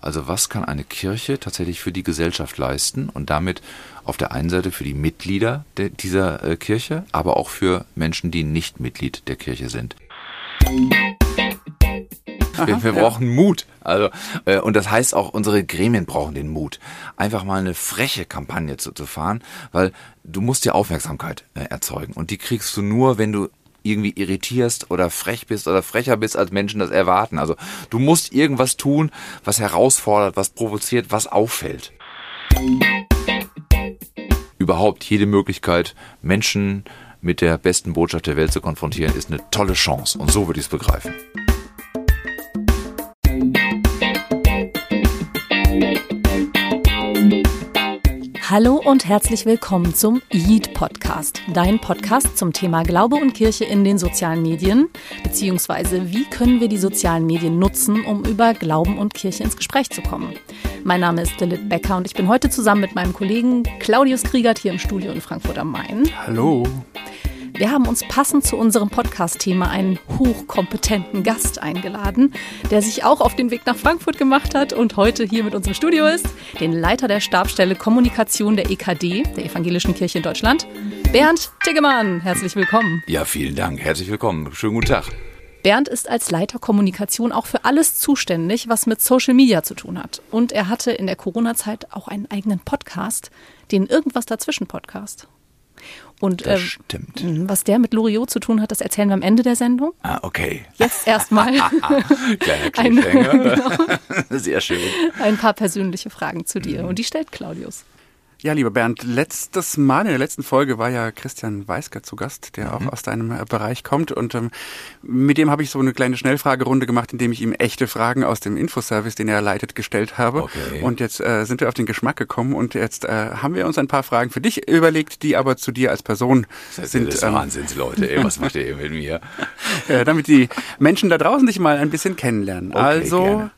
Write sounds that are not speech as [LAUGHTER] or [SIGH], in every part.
Also was kann eine Kirche tatsächlich für die Gesellschaft leisten und damit auf der einen Seite für die Mitglieder de, dieser äh, Kirche, aber auch für Menschen, die nicht Mitglied der Kirche sind. Aha, wir, wir ja. brauchen Mut. Also, äh, und das heißt auch, unsere Gremien brauchen den Mut, einfach mal eine freche Kampagne zu, zu fahren, weil du musst ja Aufmerksamkeit äh, erzeugen. Und die kriegst du nur, wenn du irgendwie irritierst oder frech bist oder frecher bist, als Menschen das erwarten. Also du musst irgendwas tun, was herausfordert, was provoziert, was auffällt. Überhaupt jede Möglichkeit, Menschen mit der besten Botschaft der Welt zu konfrontieren, ist eine tolle Chance. Und so würde ich es begreifen. Hallo und herzlich willkommen zum EAT Podcast, dein Podcast zum Thema Glaube und Kirche in den sozialen Medien, beziehungsweise wie können wir die sozialen Medien nutzen, um über Glauben und Kirche ins Gespräch zu kommen. Mein Name ist Lilith Becker und ich bin heute zusammen mit meinem Kollegen Claudius Kriegert hier im Studio in Frankfurt am Main. Hallo. Wir haben uns passend zu unserem Podcast-Thema einen hochkompetenten Gast eingeladen, der sich auch auf den Weg nach Frankfurt gemacht hat und heute hier mit uns im Studio ist, den Leiter der Stabstelle Kommunikation der EKD, der Evangelischen Kirche in Deutschland, Bernd Tiggemann. Herzlich willkommen. Ja, vielen Dank. Herzlich willkommen. Schönen guten Tag. Bernd ist als Leiter Kommunikation auch für alles zuständig, was mit Social Media zu tun hat. Und er hatte in der Corona-Zeit auch einen eigenen Podcast, den Irgendwas dazwischen Podcast. Und äh, stimmt. was der mit Loriot zu tun hat, das erzählen wir am Ende der Sendung. Ah, okay. Jetzt erstmal [LAUGHS] Kleiner [LAUGHS] genau, Sehr schön. Ein paar persönliche Fragen zu dir. Mhm. Und die stellt Claudius. Ja, lieber Bernd, letztes Mal in der letzten Folge war ja Christian Weisker zu Gast, der mhm. auch aus deinem äh, Bereich kommt. Und ähm, mit dem habe ich so eine kleine Schnellfragerunde gemacht, indem ich ihm echte Fragen aus dem Infoservice, den er leitet, gestellt habe. Okay. Und jetzt äh, sind wir auf den Geschmack gekommen und jetzt äh, haben wir uns ein paar Fragen für dich überlegt, die aber zu dir als Person das sind. Das ähm, Wahnsinns, Leute. Ey, was macht ihr mit mir? ja, [LAUGHS] damit die Menschen da draußen dich mal ein bisschen kennenlernen. Okay, also, gerne.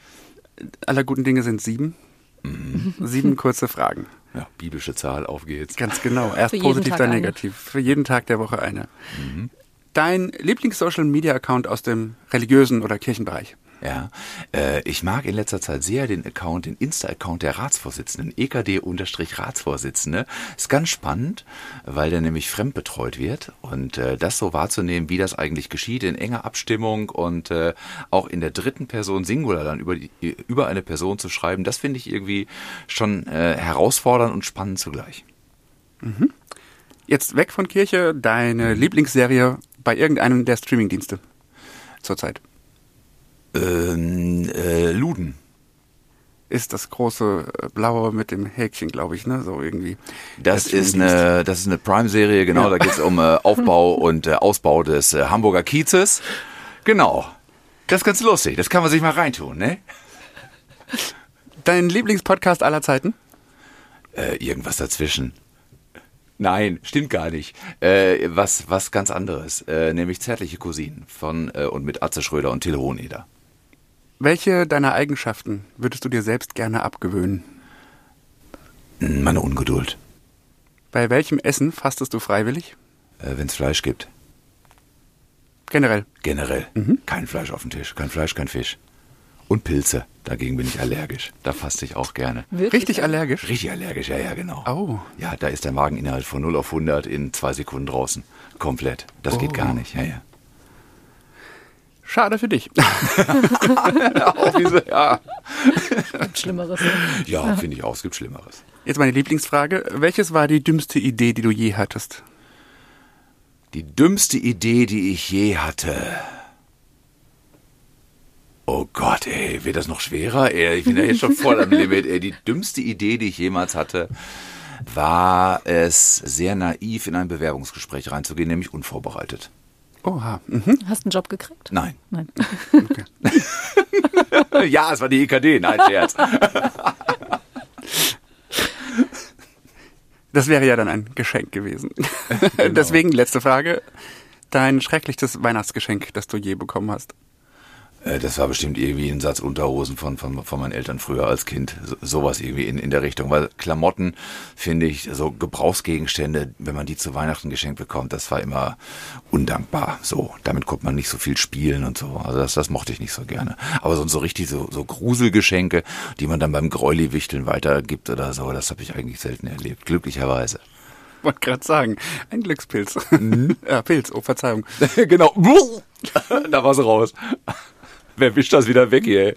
aller guten Dinge sind sieben. Mhm. Sieben kurze Fragen. Ja, biblische Zahl, auf geht's. Ganz genau. [LAUGHS] Erst positiv, dann negativ. Für jeden Tag der Woche eine. Mhm. Dein Lieblings-Social-Media-Account aus dem religiösen oder Kirchenbereich? Ja, äh, ich mag in letzter Zeit sehr den Account, den Insta-Account der Ratsvorsitzenden, EKD-Ratsvorsitzende. Ist ganz spannend, weil der nämlich fremdbetreut wird und äh, das so wahrzunehmen, wie das eigentlich geschieht, in enger Abstimmung und äh, auch in der dritten Person Singular dann über, die, über eine Person zu schreiben, das finde ich irgendwie schon äh, herausfordernd und spannend zugleich. Mhm. Jetzt weg von Kirche, deine Lieblingsserie bei irgendeinem der Streamingdienste zurzeit ähm, äh, Luden. Ist das große äh, blaue mit dem Häkchen, glaube ich, ne? So irgendwie. Das, das ist eine, das ist eine Prime-Serie, genau. Ja. Da geht es um äh, [LAUGHS] Aufbau und äh, Ausbau des äh, Hamburger Kiezes. Genau. Das ist ganz lustig. Das kann man sich mal reintun, ne? Dein Lieblingspodcast aller Zeiten? Äh, irgendwas dazwischen. Nein, stimmt gar nicht. Äh, was, was ganz anderes, äh, nämlich Zärtliche Cousinen von äh, und mit Atze Schröder und Till Hoheneder. Welche deiner Eigenschaften würdest du dir selbst gerne abgewöhnen? Meine Ungeduld. Bei welchem Essen fastest du freiwillig? Äh, Wenn es Fleisch gibt. Generell? Generell. Mhm. Kein Fleisch auf dem Tisch. Kein Fleisch, kein Fisch. Und Pilze. Dagegen bin ich allergisch. Da faste ich auch gerne. Wirklich? Richtig allergisch? Richtig allergisch, ja, ja, genau. Oh. Ja, da ist der Mageninhalt von 0 auf 100 in zwei Sekunden draußen. Komplett. Das oh. geht gar nicht, ja, ja. Schade für dich. [LAUGHS] auch diese, ja. Gibt Schlimmeres. Ja, finde ich auch. Es gibt Schlimmeres. Jetzt meine Lieblingsfrage. Welches war die dümmste Idee, die du je hattest? Die dümmste Idee, die ich je hatte. Oh Gott, ey, wird das noch schwerer? Ey, ich bin ja jetzt schon voll am [LAUGHS] Limit. Ey, die dümmste Idee, die ich jemals hatte, war es, sehr naiv in ein Bewerbungsgespräch reinzugehen, nämlich unvorbereitet. Oha. Mhm. Hast du einen Job gekriegt? Nein. Nein. Okay. [LAUGHS] ja, es war die EKD, nein, Scherz. [LAUGHS] Das wäre ja dann ein Geschenk gewesen. [LAUGHS] Genau. Deswegen letzte Frage. Dein schrecklichstes Weihnachtsgeschenk, das du je bekommen hast? Äh, das war bestimmt irgendwie ein Satz Unterhosen von, von, von meinen Eltern früher als Kind. So, sowas irgendwie in, in der Richtung. Weil Klamotten, finde ich, so Gebrauchsgegenstände, wenn man die zu Weihnachten geschenkt bekommt, das war immer undankbar. So, damit konnte man nicht so viel spielen und so. Also das, das mochte ich nicht so gerne. Aber so, so richtig so, so Gruselgeschenke, die man dann beim Gräuli-Wichteln weitergibt oder so, das habe ich eigentlich selten erlebt. Glücklicherweise. wollte gerade sagen, ein Glückspilz. Mhm. [LAUGHS] ja, Pilz, oh Verzeihung. [LAUGHS] genau. [LAUGHS] da war es raus. Wer wischt das wieder weg hier?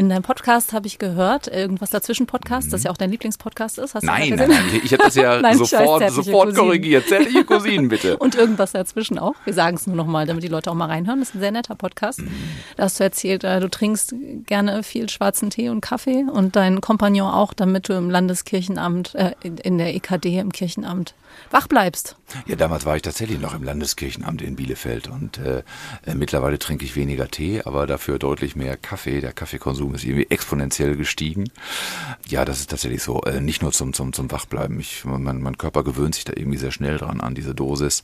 In deinem Podcast habe ich gehört, irgendwas dazwischen Podcast, das ja auch dein Lieblingspodcast ist. Hast nein, nein, nein, ich habe das ja [LAUGHS] nein, sofort, sofort korrigiert. Zärtliche Cousinen, bitte. [LAUGHS] Und irgendwas dazwischen auch. Wir sagen es nur nochmal, damit die Leute auch mal reinhören. Das ist ein sehr netter Podcast. Mhm. Da hast du erzählt, äh, du trinkst gerne viel schwarzen Tee und Kaffee und dein Kompagnon auch, damit du im Landeskirchenamt, äh, in der EKD im Kirchenamt wach bleibst. Ja, damals war ich tatsächlich noch im Landeskirchenamt in Bielefeld und äh, mittlerweile trinke ich weniger Tee, aber dafür deutlich mehr Kaffee. Der Kaffeekonsum ist irgendwie exponentiell gestiegen. Ja, das ist tatsächlich so. Äh, nicht nur zum, zum, zum Wachbleiben. Ich, mein, mein Körper gewöhnt sich da irgendwie sehr schnell dran an diese Dosis,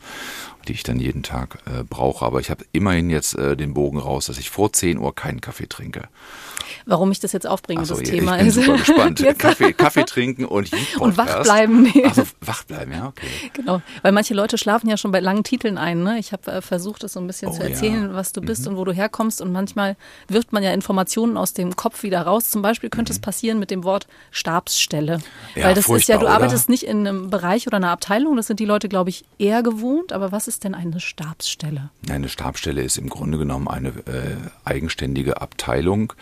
die ich dann jeden Tag äh, brauche. Aber ich habe immerhin jetzt äh, den Bogen raus, dass ich vor 10 Uhr keinen Kaffee trinke. Warum ich das jetzt aufbringe, so, das ich Thema bin ist. Super gespannt. [LAUGHS] Kaffee, Kaffee trinken und Und wach bleiben. Nee. Also wach bleiben, ja, okay. Genau, weil manche Leute schlafen ja schon bei langen Titeln ein. Ne? Ich habe äh, versucht, das so ein bisschen oh, zu erzählen, ja. was du bist mhm. und wo du herkommst. Und manchmal wirft man ja Informationen aus dem Kopf wieder raus. Zum Beispiel könnte mhm. es passieren mit dem Wort Stabsstelle. Ja, weil das ist ja, du oder? arbeitest nicht in einem Bereich oder einer Abteilung. Das sind die Leute, glaube ich, eher gewohnt. Aber was ist denn eine Stabsstelle? Eine Stabsstelle ist im Grunde genommen eine äh, eigenständige Abteilung,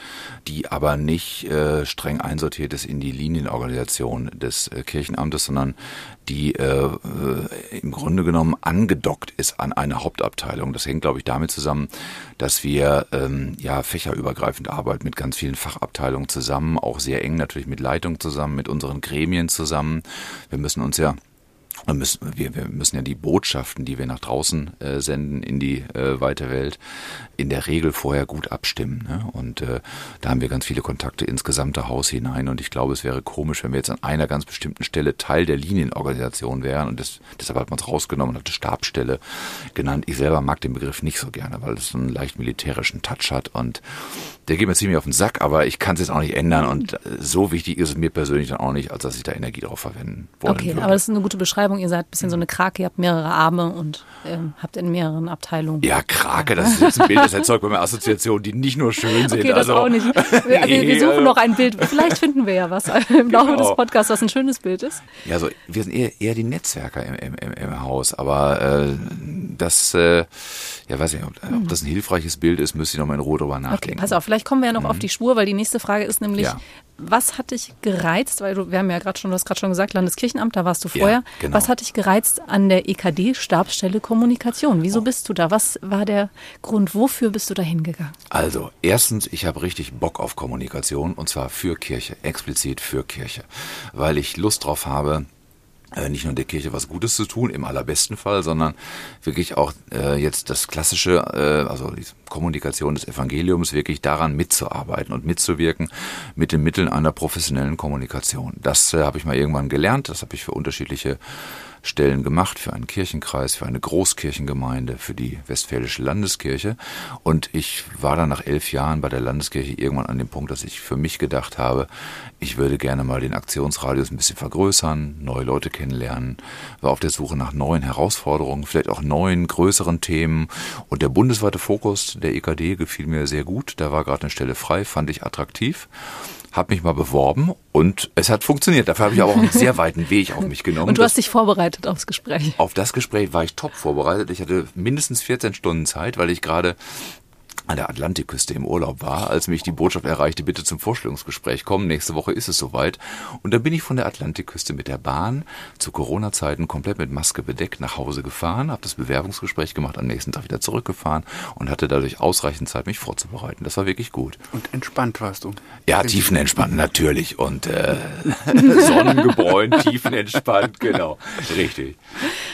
die aber nicht äh, streng einsortiert ist in die Linienorganisation des äh, Kirchenamtes, sondern die äh, äh, im Grunde genommen angedockt ist an eine Hauptabteilung. Das hängt, glaube ich, damit zusammen, dass wir ähm, ja fächerübergreifend arbeiten mit ganz vielen Fachabteilungen zusammen, auch sehr eng natürlich mit Leitung zusammen, mit unseren Gremien zusammen. Wir müssen uns ja Müssen, wir, wir müssen ja die Botschaften, die wir nach draußen äh, senden in die äh, weite Welt, in der Regel vorher gut abstimmen. Ne? Und äh, da haben wir ganz viele Kontakte ins gesamte Haus hinein. Und ich glaube, es wäre komisch, wenn wir jetzt an einer ganz bestimmten Stelle Teil der Linienorganisation wären. Und das, deshalb hat man es rausgenommen und hat die Stabsstelle genannt. Ich selber mag den Begriff nicht so gerne, weil es so einen leicht militärischen Touch hat. Und der geht mir ziemlich auf den Sack, aber ich kann es jetzt auch nicht ändern. Und so wichtig ist es mir persönlich dann auch nicht, als dass ich da Energie drauf verwenden wollen Okay, würde. aber das ist eine gute Beschreibung. Ihr seid ein bisschen so eine Krake, ihr habt mehrere Arme und ähm, habt in mehreren Abteilungen. Ja, Krake, das ist jetzt ein Bild, das erzeugt bei mir Assoziationen, die nicht nur schön sind. Okay, das also, auch nicht. Wir, Nee, wir suchen also- noch ein Bild. Vielleicht finden wir ja was im Laufe Genau. des Podcasts, was ein schönes Bild ist. Ja, so, wir sind eher, eher die Netzwerker im, im, im, im Haus, aber äh, das, äh, ja, weiß nicht, ob, ob das ein hilfreiches Bild ist, müsste ich noch mal in Ruhe drüber Okay, nachdenken. pass auf, vielleicht kommen wir ja noch auf die Spur, weil die nächste Frage ist nämlich, Ja. Was hat dich gereizt, weil du, wir haben ja gerade schon, du hast gerade schon gesagt, Landeskirchenamt, da warst du vorher. genau. Was hat dich gereizt an der EKD Stabsstelle Kommunikation? Wieso bist du da? Was war der Grund? Wofür bist du da hingegangen? Also, erstens, ich habe richtig Bock auf Kommunikation und zwar für Kirche, explizit für Kirche, weil ich Lust drauf habe, nicht nur der Kirche was Gutes zu tun, im allerbesten Fall, sondern wirklich auch äh, jetzt das klassische, äh, also die Kommunikation des Evangeliums, wirklich daran mitzuarbeiten und mitzuwirken mit den Mitteln einer professionellen Kommunikation. Das äh, habe ich mal irgendwann gelernt, das habe ich für unterschiedliche Stellen gemacht, für einen Kirchenkreis, für eine Großkirchengemeinde, für die Westfälische Landeskirche. Und ich war dann nach elf Jahren bei der Landeskirche irgendwann an dem Punkt, dass ich für mich gedacht habe, ich würde gerne mal den Aktionsradius ein bisschen vergrößern, neue Leute kennenlernen, war auf der Suche nach neuen Herausforderungen, vielleicht auch neuen, größeren Themen. Und der bundesweite Fokus der EKD gefiel mir sehr gut. Da war gerade eine Stelle frei, fand ich attraktiv habe mich mal beworben und es hat funktioniert. Dafür habe ich aber auch einen [LAUGHS] sehr weiten Weg auf mich genommen. Und du hast dich vorbereitet aufs Gespräch. auf das Gespräch war ich top vorbereitet. Ich hatte mindestens 14 Stunden Zeit, weil ich gerade an der Atlantikküste im Urlaub war, als mich die Botschaft erreichte, bitte zum Vorstellungsgespräch kommen. Nächste Woche ist es soweit. Und dann bin ich von der Atlantikküste mit der Bahn zu Corona-Zeiten komplett mit Maske bedeckt nach Hause gefahren, habe das Bewerbungsgespräch gemacht, am nächsten Tag wieder zurückgefahren und hatte dadurch ausreichend Zeit, mich vorzubereiten. Das war wirklich gut. Und entspannt warst du. Ja, tiefenentspannt natürlich und äh, [LAUGHS] sonnengebräunt, tiefenentspannt, genau, richtig.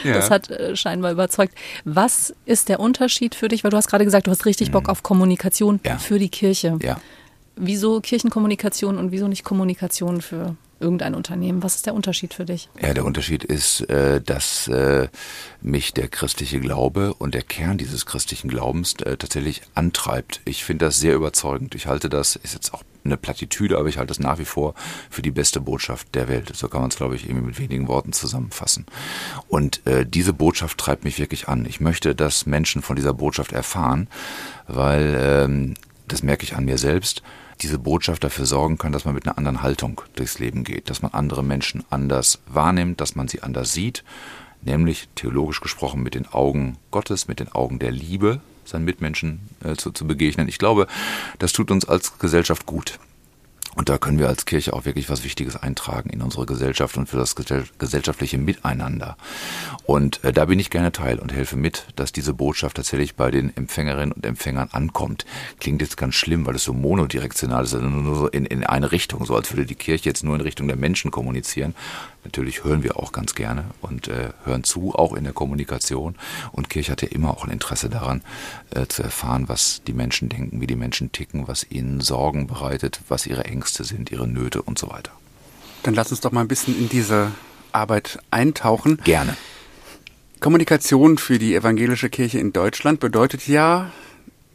Ja. Das hat äh, scheinbar überzeugt. Was ist der Unterschied für dich? Weil du hast gerade gesagt, du hast richtig Bock auf Kommunikation. Ja. für die Kirche. ja. Wieso Kirchenkommunikation und wieso nicht Kommunikation für irgendein Unternehmen. Was ist der Unterschied für dich? Ja, der Unterschied ist, äh, dass äh, mich der christliche Glaube und der Kern dieses christlichen Glaubens äh, tatsächlich antreibt. Ich finde das sehr überzeugend. Ich halte das, ist jetzt auch eine Plattitüde, aber ich halte das nach wie vor für die beste Botschaft der Welt. So kann man es, glaube ich, irgendwie mit wenigen Worten zusammenfassen. Und äh, diese Botschaft treibt mich wirklich an. Ich möchte, dass Menschen von dieser Botschaft erfahren, weil ähm, das merke ich an mir selbst diese Botschaft dafür sorgen kann, dass man mit einer anderen Haltung durchs Leben geht, dass man andere Menschen anders wahrnimmt, dass man sie anders sieht, nämlich theologisch gesprochen mit den Augen Gottes, mit den Augen der Liebe seinen Mitmenschen äh, zu, zu begegnen. Ich glaube, das tut uns als Gesellschaft gut. Und da können wir als Kirche auch wirklich was Wichtiges eintragen in unsere Gesellschaft und für das gesellschaftliche Miteinander. Und äh, da bin ich gerne Teil und helfe mit, dass diese Botschaft tatsächlich bei den Empfängerinnen und Empfängern ankommt. Klingt jetzt ganz schlimm, weil es so monodirektional ist, also nur so in, in eine Richtung, so als würde die Kirche jetzt nur in Richtung der Menschen kommunizieren. Natürlich hören wir auch ganz gerne und äh, hören zu, auch in der Kommunikation. Und Kirche hat ja immer auch ein Interesse daran, äh, zu erfahren, was die Menschen denken, wie die Menschen ticken, was ihnen Sorgen bereitet, was ihre Ängste sind, ihre Nöte und so weiter. Dann lass uns doch mal ein bisschen in diese Arbeit eintauchen. Gerne. Kommunikation für die evangelische Kirche in Deutschland bedeutet ja,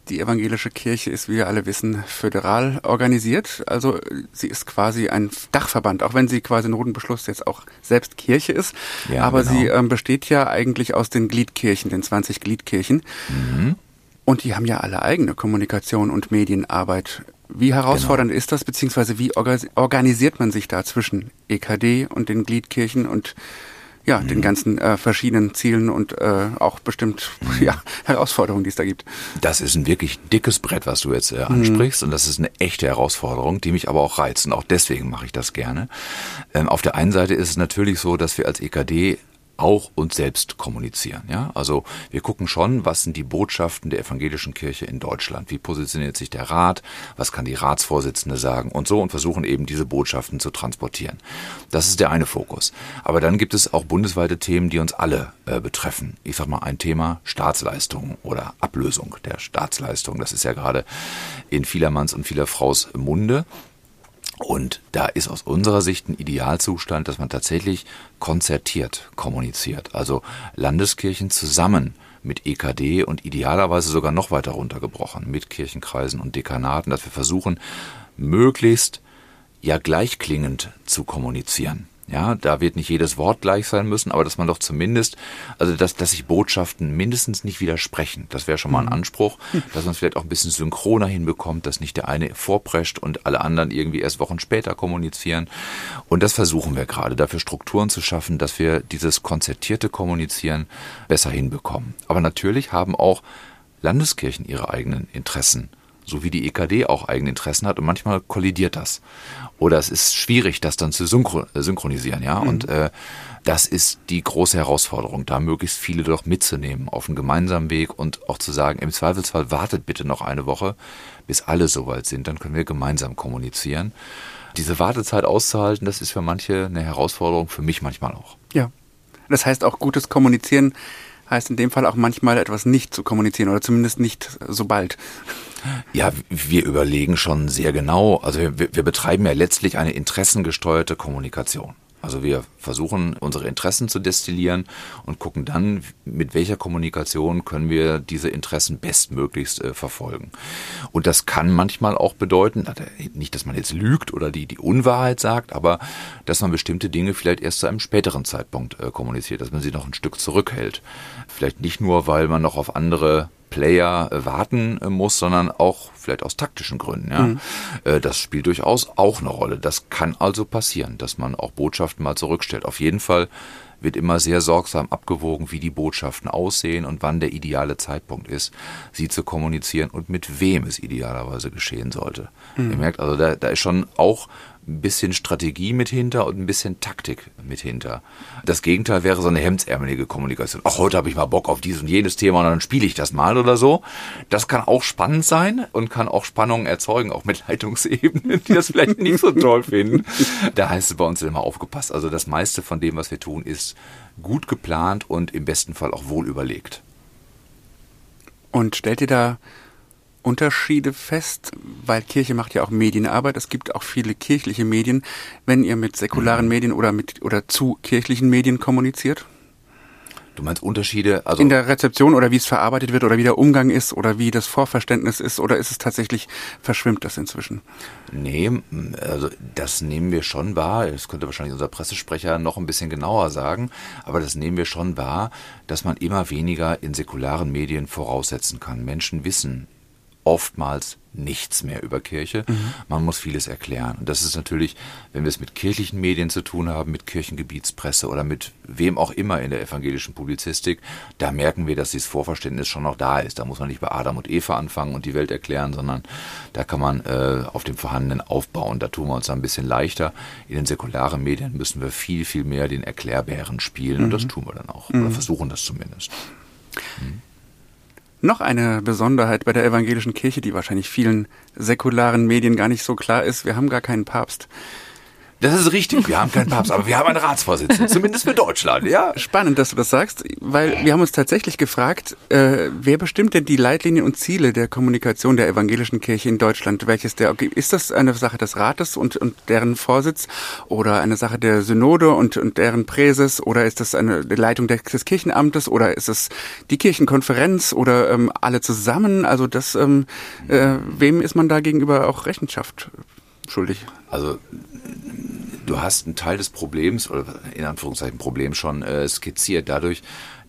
die evangelische Kirche ist, wie wir alle wissen, föderal organisiert. Also sie ist quasi ein Dachverband, auch wenn sie quasi in Rotenbeschluss jetzt auch selbst Kirche ist. Ja, Aber genau. sie ähm, besteht ja eigentlich aus den Gliedkirchen, den 20 Gliedkirchen. Mhm. Und die haben ja alle eigene Kommunikation und Medienarbeit. Wie herausfordernd genau. ist das, beziehungsweise wie organisiert man sich da zwischen EKD und den Gliedkirchen und ja, mhm. den ganzen äh, verschiedenen Zielen und äh, auch bestimmt mhm. ja, Herausforderungen, die es da gibt. Das ist ein wirklich dickes Brett, was du jetzt äh, ansprichst mhm. und das ist eine echte Herausforderung, die mich aber auch reizt und auch deswegen mache ich das gerne. Ähm, auf der einen Seite ist es natürlich so, dass wir als EKD auch uns selbst kommunizieren. Ja? Also wir gucken schon, was sind die Botschaften der evangelischen Kirche in Deutschland? Wie positioniert sich der Rat? Was kann die Ratsvorsitzende sagen? Und so und versuchen eben diese Botschaften zu transportieren. Das ist der eine Fokus. Aber dann gibt es auch bundesweite Themen, die uns alle äh, betreffen. Ich sag mal ein Thema Staatsleistung oder Ablösung der Staatsleistung. Das ist ja gerade in vielermanns und vieler Fraus Munde. Und da ist aus unserer Sicht ein Idealzustand, dass man tatsächlich konzertiert kommuniziert. Also Landeskirchen zusammen mit EKD und idealerweise sogar noch weiter runtergebrochen mit Kirchenkreisen und Dekanaten, dass wir versuchen, möglichst ja gleichklingend zu kommunizieren. Ja, da wird nicht jedes Wort gleich sein müssen, aber dass man doch zumindest, also dass, dass sich Botschaften mindestens nicht widersprechen. Das wäre schon mal ein mhm. Anspruch, [LAUGHS] dass man es vielleicht auch ein bisschen synchroner hinbekommt, dass nicht der eine vorprescht und alle anderen irgendwie erst Wochen später kommunizieren. Und das versuchen wir gerade, dafür Strukturen zu schaffen, dass wir dieses konzertierte Kommunizieren besser hinbekommen. Aber natürlich haben auch Landeskirchen ihre eigenen Interessen so wie die EKD auch eigene Interessen hat und manchmal kollidiert das. Oder es ist schwierig, das dann zu äh, synchronisieren, ja. Mhm. Und äh, das ist die große Herausforderung, da möglichst viele doch mitzunehmen auf einen gemeinsamen Weg und auch zu sagen, im Zweifelsfall wartet bitte noch eine Woche, bis alle soweit sind, dann können wir gemeinsam kommunizieren. Diese Wartezeit auszuhalten, das ist für manche eine Herausforderung, für mich manchmal auch. Ja. Das heißt auch gutes Kommunizieren heißt in dem Fall auch manchmal etwas nicht zu kommunizieren oder zumindest nicht so bald. Ja, wir überlegen schon sehr genau. Also wir, wir betreiben ja letztlich eine interessengesteuerte Kommunikation. Also wir versuchen unsere Interessen zu destillieren und gucken dann, mit welcher Kommunikation können wir diese Interessen bestmöglichst äh, verfolgen. Und das kann manchmal auch bedeuten, nicht, dass man jetzt lügt oder die, die Unwahrheit sagt, aber dass man bestimmte Dinge vielleicht erst zu einem späteren Zeitpunkt äh, kommuniziert, dass man sie noch ein Stück zurückhält. Vielleicht nicht nur, weil man noch auf andere Player warten muss, sondern auch vielleicht aus taktischen Gründen. Ja? Mhm. Äh, das spielt durchaus auch eine Rolle. Das kann also passieren, dass man auch Botschaften mal zurückstellt. Auf jeden Fall wird immer sehr sorgsam abgewogen, wie die Botschaften aussehen und wann der ideale Zeitpunkt ist, sie zu kommunizieren und mit wem es idealerweise geschehen sollte. Mhm. Ihr merkt also, da, da ist schon auch ein bisschen Strategie mit hinter und ein bisschen Taktik mit hinter. Das Gegenteil wäre so eine hemdsärmelige Kommunikation. Ach, heute habe ich mal Bock auf dieses und jenes Thema und dann spiele ich das mal oder so. Das kann auch spannend sein und kann auch Spannungen erzeugen, auch mit [LAUGHS] Leitungsebenen, die das vielleicht nicht so toll finden. Da heißt es bei uns immer aufgepasst. Also das meiste von dem, was wir tun, ist gut geplant und im besten Fall auch wohl überlegt. Und stellt ihr da Unterschiede fest, weil Kirche macht ja auch Medienarbeit. Es gibt auch viele kirchliche Medien. Wenn ihr mit säkularen Medien oder mit oder zu kirchlichen Medien kommuniziert? Du meinst Unterschiede? Also in der Rezeption oder wie es verarbeitet wird oder wie der Umgang ist oder wie das Vorverständnis ist oder ist es tatsächlich, verschwimmt das inzwischen? Nee, also das nehmen wir schon wahr. Das könnte wahrscheinlich unser Pressesprecher noch ein bisschen genauer sagen, aber das nehmen wir schon wahr, dass man immer weniger in säkularen Medien voraussetzen kann. Menschen wissen oftmals nichts mehr über Kirche. Mhm. Man muss vieles erklären. Und das ist natürlich, wenn wir es mit kirchlichen Medien zu tun haben, mit Kirchengebietspresse oder mit wem auch immer in der evangelischen Publizistik, da merken wir, dass dieses Vorverständnis schon noch da ist. Da muss man nicht bei Adam und Eva anfangen und die Welt erklären, sondern da kann man äh, auf dem Vorhandenen aufbauen. Da tun wir uns ein bisschen leichter. In den säkularen Medien müssen wir viel, viel mehr den Erklärbären spielen mhm. und das mhm. tun wir dann auch. Mhm. Oder versuchen das zumindest. Mhm. Noch eine Besonderheit bei der evangelischen Kirche, die wahrscheinlich vielen säkularen Medien gar nicht so klar ist, wir haben gar keinen Papst. Das ist richtig. Wir haben keinen Papst, aber wir haben einen Ratsvorsitzenden, zumindest für Deutschland, ja. Spannend, dass du das sagst, weil wir haben uns tatsächlich gefragt, äh, wer bestimmt denn die Leitlinien und Ziele der Kommunikation der evangelischen Kirche in Deutschland? Welches der, ist das eine Sache des Rates und, und deren Vorsitz oder eine Sache der Synode und, und deren Präses oder ist das eine Leitung des, des Kirchenamtes oder ist es die Kirchenkonferenz oder ähm, alle zusammen? Also das, ähm, äh, wem ist man da gegenüber auch Rechenschaft schuldig? Also du hast einen Teil des Problems, oder in Anführungszeichen Problem schon äh, skizziert, dadurch,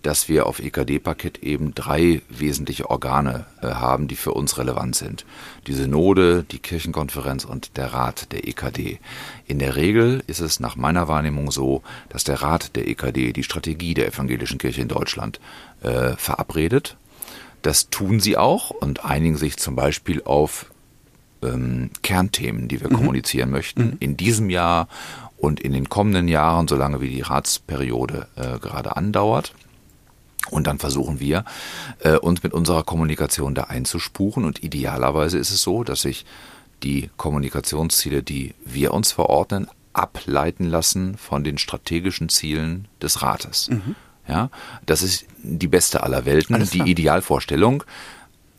dass wir auf EKD-Parkett eben drei wesentliche Organe äh, haben, die für uns relevant sind. Die Synode, die Kirchenkonferenz und der Rat der EKD. In der Regel ist es nach meiner Wahrnehmung so, dass der Rat der EKD die Strategie der evangelischen Kirche in Deutschland äh, verabredet. Das tun sie auch und einigen sich zum Beispiel auf ähm, Kernthemen, die wir mhm. kommunizieren möchten, mhm. in diesem Jahr und in den kommenden Jahren, solange wie die Ratsperiode äh, gerade andauert. Und dann versuchen wir, äh, uns mit unserer Kommunikation da einzuspuchen. Und idealerweise ist es so, dass sich die Kommunikationsziele, die wir uns verordnen, ableiten lassen von den strategischen Zielen des Rates. Mhm. Ja, das ist die beste aller Welten, die Idealvorstellung.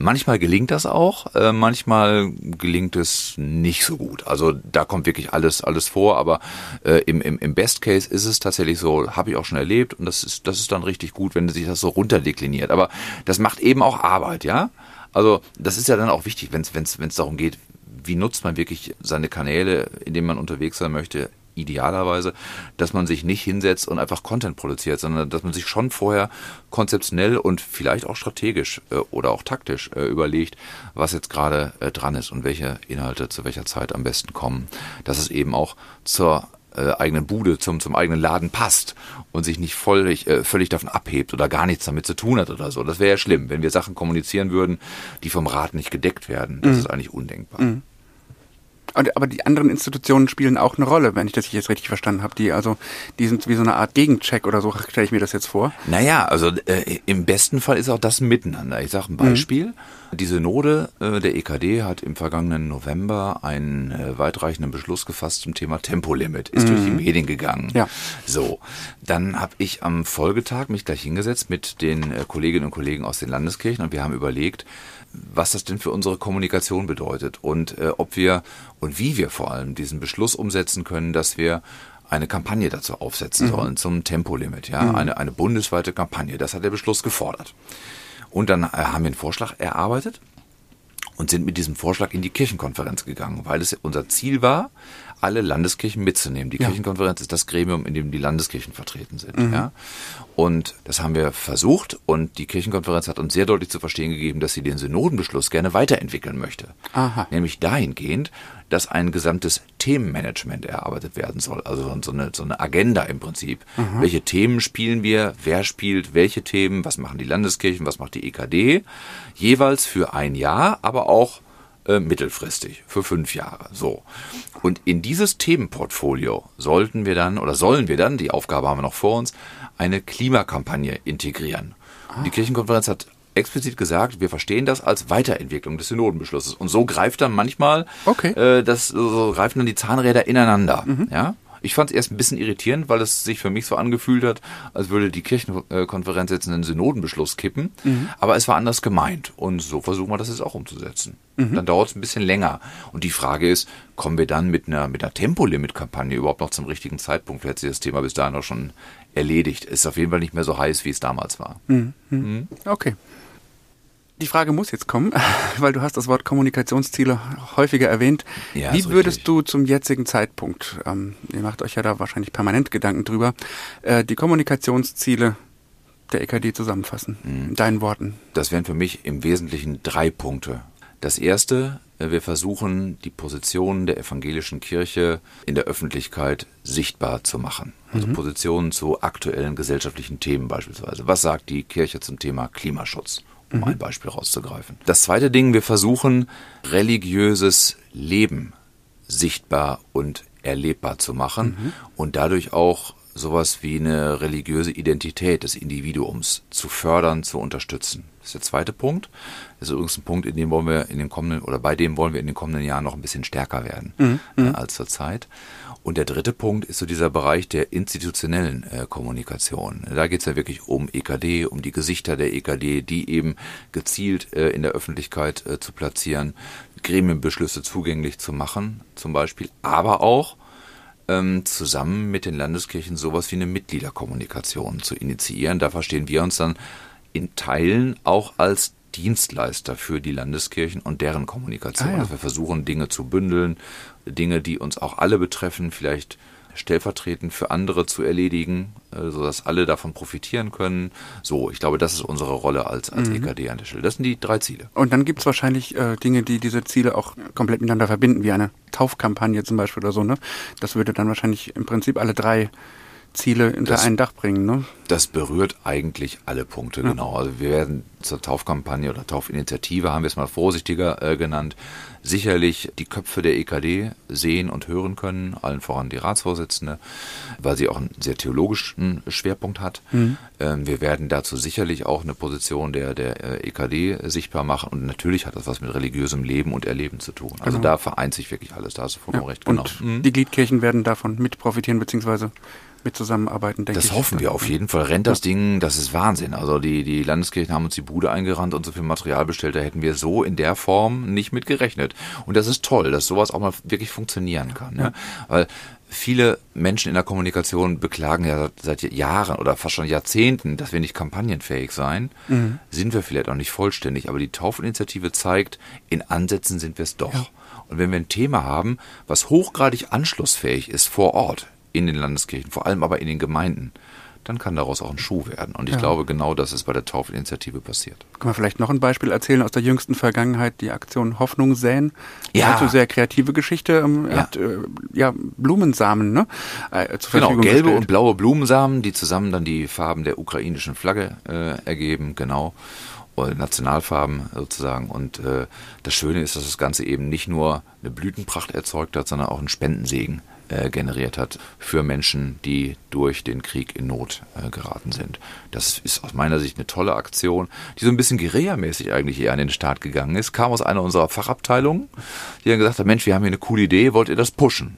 Manchmal gelingt das auch, äh, manchmal gelingt es nicht so gut. Also da kommt wirklich alles alles vor, aber äh, im, im, im Best Case ist es tatsächlich so, habe ich auch schon erlebt und das ist das ist dann richtig gut, wenn sich das so runterdekliniert. Aber das macht eben auch Arbeit, ja. Also das ist ja dann auch wichtig, wenn es wenn es darum geht, wie nutzt man wirklich seine Kanäle, in denen man unterwegs sein möchte, idealerweise, dass man sich nicht hinsetzt und einfach Content produziert, sondern dass man sich schon vorher konzeptionell und vielleicht auch strategisch äh, oder auch taktisch äh, überlegt, was jetzt gerade äh, dran ist und welche Inhalte zu welcher Zeit am besten kommen. Dass es eben auch zur eigenen Bude, zum, zum eigenen Laden passt und sich nicht völlig, äh, völlig davon abhebt oder gar nichts damit zu tun hat oder so. Das wäre ja schlimm, wenn wir Sachen kommunizieren würden, die vom Rat nicht gedeckt werden. Das mhm. ist eigentlich undenkbar. Mhm. Aber die anderen Institutionen spielen auch eine Rolle, wenn ich das jetzt richtig verstanden habe. Die also, die sind wie so eine Art Gegencheck oder so, stelle ich mir das jetzt vor. Naja, also äh, im besten Fall ist auch das ein Miteinander. Ich sage ein Beispiel. Mhm. Die Synode äh, der EKD hat im vergangenen November einen äh, weitreichenden Beschluss gefasst zum Thema Tempolimit. Ist mhm. durch die Medien gegangen. Ja. So, dann habe ich am Folgetag mich gleich hingesetzt mit den äh, Kolleginnen und Kollegen aus den Landeskirchen und wir haben überlegt, was das denn für unsere Kommunikation bedeutet und äh, ob wir und wie wir vor allem diesen Beschluss umsetzen können, dass wir eine Kampagne dazu aufsetzen mhm. sollen zum Tempolimit, ja, mhm. eine, eine bundesweite Kampagne. Das hat der Beschluss gefordert. Und dann äh, haben wir einen Vorschlag erarbeitet und sind mit diesem Vorschlag in die Kirchenkonferenz gegangen, weil es unser Ziel war, alle Landeskirchen mitzunehmen. Die ja. Kirchenkonferenz ist das Gremium, in dem die Landeskirchen vertreten sind. Mhm. Ja? Und das haben wir versucht und die Kirchenkonferenz hat uns sehr deutlich zu verstehen gegeben, dass sie den Synodenbeschluss gerne weiterentwickeln möchte. Aha. Nämlich dahingehend, dass ein gesamtes Themenmanagement erarbeitet werden soll. Also so eine, so eine Agenda im Prinzip. Mhm. Welche Themen spielen wir? Wer spielt welche Themen? Was machen die Landeskirchen? Was macht die EKD? Jeweils für ein Jahr, aber auch äh, mittelfristig, für fünf Jahre. So. Und in dieses Themenportfolio sollten wir dann, oder sollen wir dann, die Aufgabe haben wir noch vor uns, eine Klimakampagne integrieren. Und die Kirchenkonferenz hat explizit gesagt, wir verstehen das als Weiterentwicklung des Synodenbeschlusses. Und so greift dann manchmal, okay. äh, das, so greifen dann die Zahnräder ineinander. Mhm. Ja? Ich fand es erst ein bisschen irritierend, weil es sich für mich so angefühlt hat, als würde die Kirchenkonferenz jetzt einen Synodenbeschluss kippen. Mhm. Aber es war anders gemeint. Und so versuchen wir das jetzt auch umzusetzen. Mhm. Dann dauert es ein bisschen länger. Und die Frage ist, kommen wir dann mit einer, mit einer Tempolimit-Kampagne überhaupt noch zum richtigen Zeitpunkt? Vielleicht sich das Thema bis dahin auch schon erledigt. Ist auf jeden Fall nicht mehr so heiß, wie es damals war. Mhm. mhm. Okay. Die Frage muss jetzt kommen, [LAUGHS] weil du hast das Wort Kommunikationsziele häufiger erwähnt. Ja, Wie würdest richtig. du zum jetzigen Zeitpunkt, ähm, ihr macht euch ja da wahrscheinlich permanent Gedanken drüber, äh, die Kommunikationsziele der EKD zusammenfassen, mhm. in deinen Worten? Das wären für mich im Wesentlichen drei Punkte. Das erste, äh, wir versuchen, die Positionen der evangelischen Kirche in der Öffentlichkeit sichtbar zu machen. Also mhm. Positionen zu aktuellen gesellschaftlichen Themen beispielsweise. Was sagt die Kirche zum Thema Klimaschutz? Um mhm. ein Beispiel rauszugreifen. Das zweite Ding, wir versuchen religiöses Leben sichtbar und erlebbar zu machen mhm. und dadurch auch sowas wie eine religiöse Identität des Individuums zu fördern, zu unterstützen. Das ist der zweite Punkt. Das ist übrigens ein Punkt, in dem wollen wir in den kommenden oder bei dem wollen wir in den kommenden Jahren noch ein bisschen stärker werden mhm. äh, mhm. als zurzeit. Und der dritte Punkt ist so dieser Bereich der institutionellen äh, Kommunikation. Da geht es ja wirklich um EKD, um die Gesichter der EKD, die eben gezielt äh, in der Öffentlichkeit äh, zu platzieren, Gremienbeschlüsse zugänglich zu machen, zum Beispiel, aber auch ähm, zusammen mit den Landeskirchen sowas wie eine Mitgliederkommunikation zu initiieren. Da verstehen wir uns dann in Teilen auch als Dienstleister für die Landeskirchen und deren Kommunikation. Ah, ja. Also wir versuchen Dinge zu bündeln, Dinge, die uns auch alle betreffen, vielleicht stellvertretend für andere zu erledigen, äh, sodass alle davon profitieren können. So, ich glaube, das ist unsere Rolle als, als mhm. EKD an der Stelle. Das sind die drei Ziele. Und dann gibt es wahrscheinlich äh, Dinge, die diese Ziele auch komplett miteinander verbinden, wie eine Taufkampagne zum Beispiel oder so. Ne? Das würde dann wahrscheinlich im Prinzip alle drei Ziele unter das, ein Dach bringen. Ne? Das berührt eigentlich alle Punkte, ja. genau. Also wir werden zur Taufkampagne oder Taufinitiative, haben wir es mal vorsichtiger äh, genannt, sicherlich die Köpfe der EKD sehen und hören können, allen voran die Ratsvorsitzende, weil sie auch einen sehr theologischen Schwerpunkt hat. Mhm. Ähm, wir werden dazu sicherlich auch eine Position der, der äh, EKD sichtbar machen und natürlich hat das was mit religiösem Leben und Erleben zu tun. Also genau. da vereint sich wirklich alles, da hast du vollkommen ja. recht. Genau. Und mhm. die Gliedkirchen werden davon mit profitieren, beziehungsweise mit zusammenarbeiten, denke das ich. Das hoffen wir auf jeden Fall. Rennt das Ding, das ist Wahnsinn. Also die, die Landeskirchen haben uns die Bude eingerannt und so viel Material bestellt, da hätten wir so in der Form nicht mit gerechnet. Und das ist toll, dass sowas auch mal wirklich funktionieren kann. Ne? Weil viele Menschen in der Kommunikation beklagen ja seit Jahren oder fast schon Jahrzehnten, dass wir nicht kampagnenfähig seien. Mhm. Sind wir vielleicht auch nicht vollständig, aber die Taufinitiative zeigt, in Ansätzen sind wir es doch. Ja. Und wenn wir ein Thema haben, was hochgradig anschlussfähig ist vor Ort, in den Landeskirchen, vor allem aber in den Gemeinden, dann kann daraus auch ein Schuh werden. Und ich ja. glaube, genau das ist bei der Taufinitiative passiert. Kann man vielleicht noch ein Beispiel erzählen aus der jüngsten Vergangenheit, die Aktion Hoffnung säen? Ja. Also sehr kreative Geschichte. Ähm, ja. Hat, äh, ja, Blumensamen, ne? Äh, genau, gelbe gestellt. und blaue Blumensamen, die zusammen dann die Farben der ukrainischen Flagge äh, ergeben, genau. Oder Nationalfarben sozusagen. Und äh, das Schöne ist, dass das Ganze eben nicht nur eine Blütenpracht erzeugt hat, sondern auch einen Spendensegen äh, generiert hat für Menschen, die durch den Krieg in Not äh, geraten sind. Das ist aus meiner Sicht eine tolle Aktion, die so ein bisschen guerillamäßig eigentlich eher an den Start gegangen ist. Kam aus einer unserer Fachabteilungen, die dann gesagt hat, Mensch, wir haben hier eine coole Idee, wollt ihr das pushen?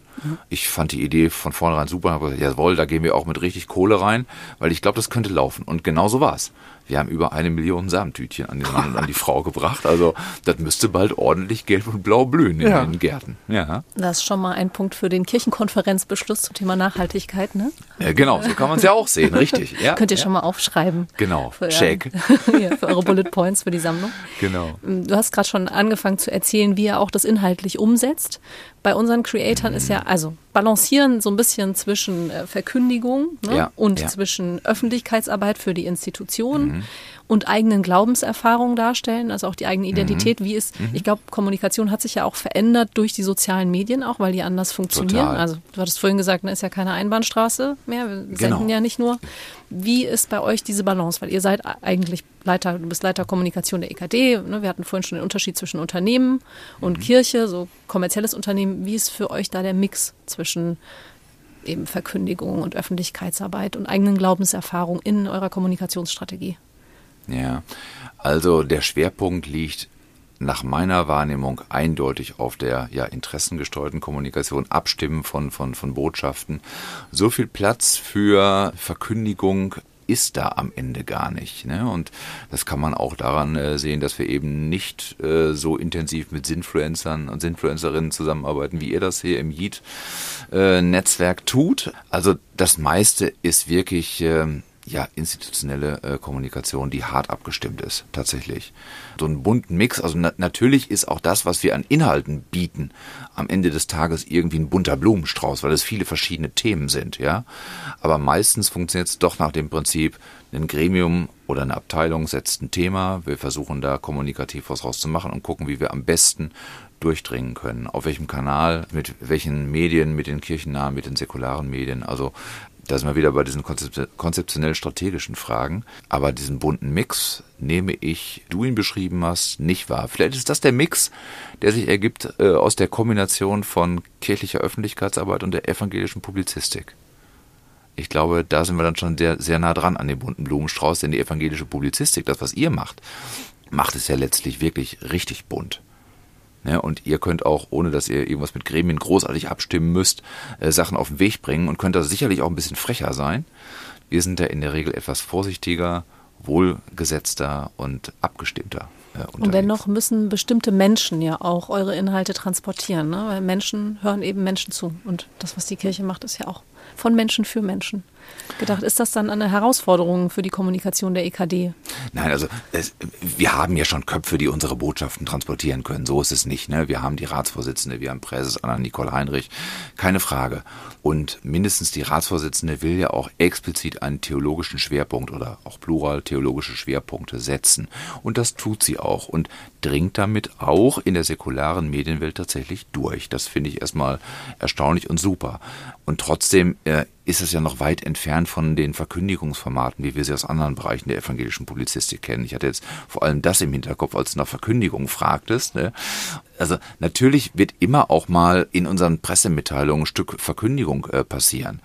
Ich fand die Idee von vornherein super, habe gesagt, jawohl, da gehen wir auch mit richtig Kohle rein, weil ich glaube, das könnte laufen. Und genau so war's. Wir haben über eine Million Samentütchen an, den Mann [LAUGHS] und an die Frau gebracht. Also das müsste bald ordentlich gelb und blau blühen in ja. den Gärten. Ja. Das ist schon mal ein Punkt für den Kirchenkonferenzbeschluss zum Thema Nachhaltigkeit, ne? Ja, genau, so kann man es ja auch sehen, richtig. [LAUGHS] Ja, Könnt ihr ja. schon mal aufschreiben. Genau, für, check. [LAUGHS] ja, für eure Bullet Points für die Sammlung. Genau. Du hast gerade schon angefangen zu erzählen, wie ihr auch das inhaltlich umsetzt. Bei unseren Creatoren mhm. ist ja, also balancieren so ein bisschen zwischen äh, Verkündigung ne, ja, und ja. zwischen Öffentlichkeitsarbeit für die Institutionen mhm. Und eigenen Glaubenserfahrungen darstellen, also auch die eigene Identität. Mhm. Wie ist, mhm. ich glaube, Kommunikation hat sich ja auch verändert durch die sozialen Medien, auch weil die anders funktionieren. Total. Also du hattest vorhin gesagt, ne, ist ja keine Einbahnstraße mehr. Wir genau. senden ja nicht nur. Wie ist bei euch diese Balance? Weil ihr seid eigentlich Leiter, du bist Leiter Kommunikation der EKD. Ne? Wir hatten vorhin schon den Unterschied zwischen Unternehmen und mhm. Kirche, so kommerzielles Unternehmen. Wie ist für euch da der Mix zwischen eben Verkündigung und Öffentlichkeitsarbeit und eigenen Glaubenserfahrung in eurer Kommunikationsstrategie? Ja, also der Schwerpunkt liegt nach meiner Wahrnehmung eindeutig auf der ja, interessengesteuerten Kommunikation, Abstimmen von, von, von Botschaften. So viel Platz für Verkündigung ist da am Ende gar nicht. Ne? Und das kann man auch daran äh, sehen, dass wir eben nicht äh, so intensiv mit Sinfluencern und Sinfluencerinnen zusammenarbeiten, wie ihr das hier im Yeet-Netzwerk äh, tut. Also das meiste ist wirklich ähm, ja, institutionelle äh, Kommunikation, die hart abgestimmt ist, tatsächlich. So einen bunten Mix, also na natürlich ist auch das, was wir an Inhalten bieten, am Ende des Tages irgendwie ein bunter Blumenstrauß, weil es viele verschiedene Themen sind, ja. Aber meistens funktioniert es doch nach dem Prinzip, ein Gremium oder eine Abteilung setzt ein Thema, wir versuchen da kommunikativ was rauszumachen und gucken, wie wir am besten durchdringen können. Auf welchem Kanal, mit welchen Medien, mit den kirchennahen, mit den säkularen Medien. Also da sind wir wieder bei diesen konzeptionell strategischen Fragen. Aber diesen bunten Mix nehme ich, du ihn beschrieben hast, nicht wahr. Vielleicht ist das der Mix, der sich ergibt äh, aus der Kombination von kirchlicher Öffentlichkeitsarbeit und der evangelischen Publizistik. Ich glaube, da sind wir dann schon sehr, sehr nah dran an dem bunten Blumenstrauß, denn die evangelische Publizistik, das, was ihr macht, macht es ja letztlich wirklich richtig bunt. Ja, und ihr könnt auch, ohne dass ihr irgendwas mit Gremien großartig abstimmen müsst, äh, Sachen auf den Weg bringen und könnt da sicherlich auch ein bisschen frecher sein. Wir sind da in der Regel etwas vorsichtiger, wohlgesetzter und abgestimmter. Äh, und dennoch müssen bestimmte Menschen ja auch eure Inhalte transportieren, ne? weil Menschen hören eben Menschen zu. Und das, was die Kirche macht, ist ja auch von Menschen für Menschen gedacht. Ist das dann eine Herausforderung für die Kommunikation der EKD? Nein, also es, wir haben ja schon Köpfe, die unsere Botschaften transportieren können. So ist es nicht. Ne? Wir haben die Ratsvorsitzende, wir haben Präses Anna Nicole Heinrich, keine Frage. Und mindestens die Ratsvorsitzende will ja auch explizit einen theologischen Schwerpunkt oder auch plural theologische Schwerpunkte setzen. Und das tut sie auch und dringt damit auch in der säkularen Medienwelt tatsächlich durch. Das finde ich erstmal erstaunlich und super. Und trotzdem äh, ist es ja noch weit entfernt von den Verkündigungsformaten, wie wir sie aus anderen Bereichen der evangelischen Publizistik kennen. Ich hatte jetzt vor allem das im Hinterkopf, als du nach Verkündigung fragtest. Ne? Also natürlich wird immer auch mal in unseren Pressemitteilungen ein Stück Verkündigung äh, passieren.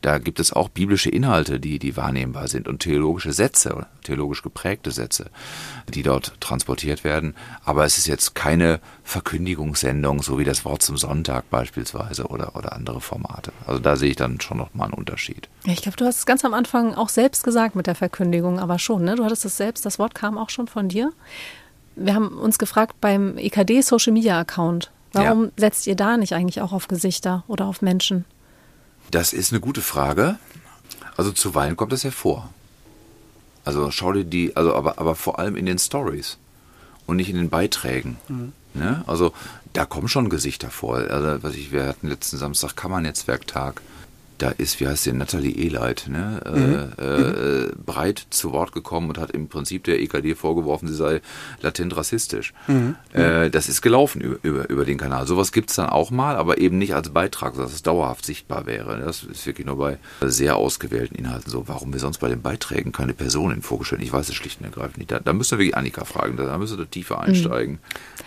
Da gibt es auch biblische Inhalte, die, die wahrnehmbar sind und theologische Sätze, theologisch geprägte Sätze, die dort transportiert werden. Aber es ist jetzt keine Verkündigungssendung, so wie das Wort zum Sonntag beispielsweise oder, oder andere Formate. Also da sehe ich dann schon noch mal einen Unterschied. Ich glaube, du hast es ganz am Anfang auch selbst gesagt mit der Verkündigung, aber schon, ne? Du hattest es selbst, das Wort kam auch schon von dir. Wir haben uns gefragt beim EKD Social Media Account, warum ja. setzt ihr da nicht eigentlich auch auf Gesichter oder auf Menschen? Das ist eine gute Frage. Also zuweilen kommt das hervor. Also schau dir die, also aber, aber vor allem in den Stories und nicht in den Beiträgen. Mhm. Ne? Also da kommen schon Gesichter vor. Also, was ich, wir hatten letzten Samstag Kammernetzwerktag da ist, wie heißt sie, Nathalie Ehleit, ne, mhm. äh, äh, breit zu Wort gekommen und hat im Prinzip der EKD vorgeworfen, sie sei latent rassistisch. Mhm. Äh, das ist gelaufen über, über, über den Kanal. Sowas gibt es dann auch mal, aber eben nicht als Beitrag, dass es dauerhaft sichtbar wäre. Das ist wirklich nur bei sehr ausgewählten Inhalten so. Warum wir sonst bei den Beiträgen keine Personen vorgestellt? Ich weiß es schlicht und ergreifend nicht. Da, da müssen wir wirklich Annika fragen, da müssen wir tiefer mhm. einsteigen.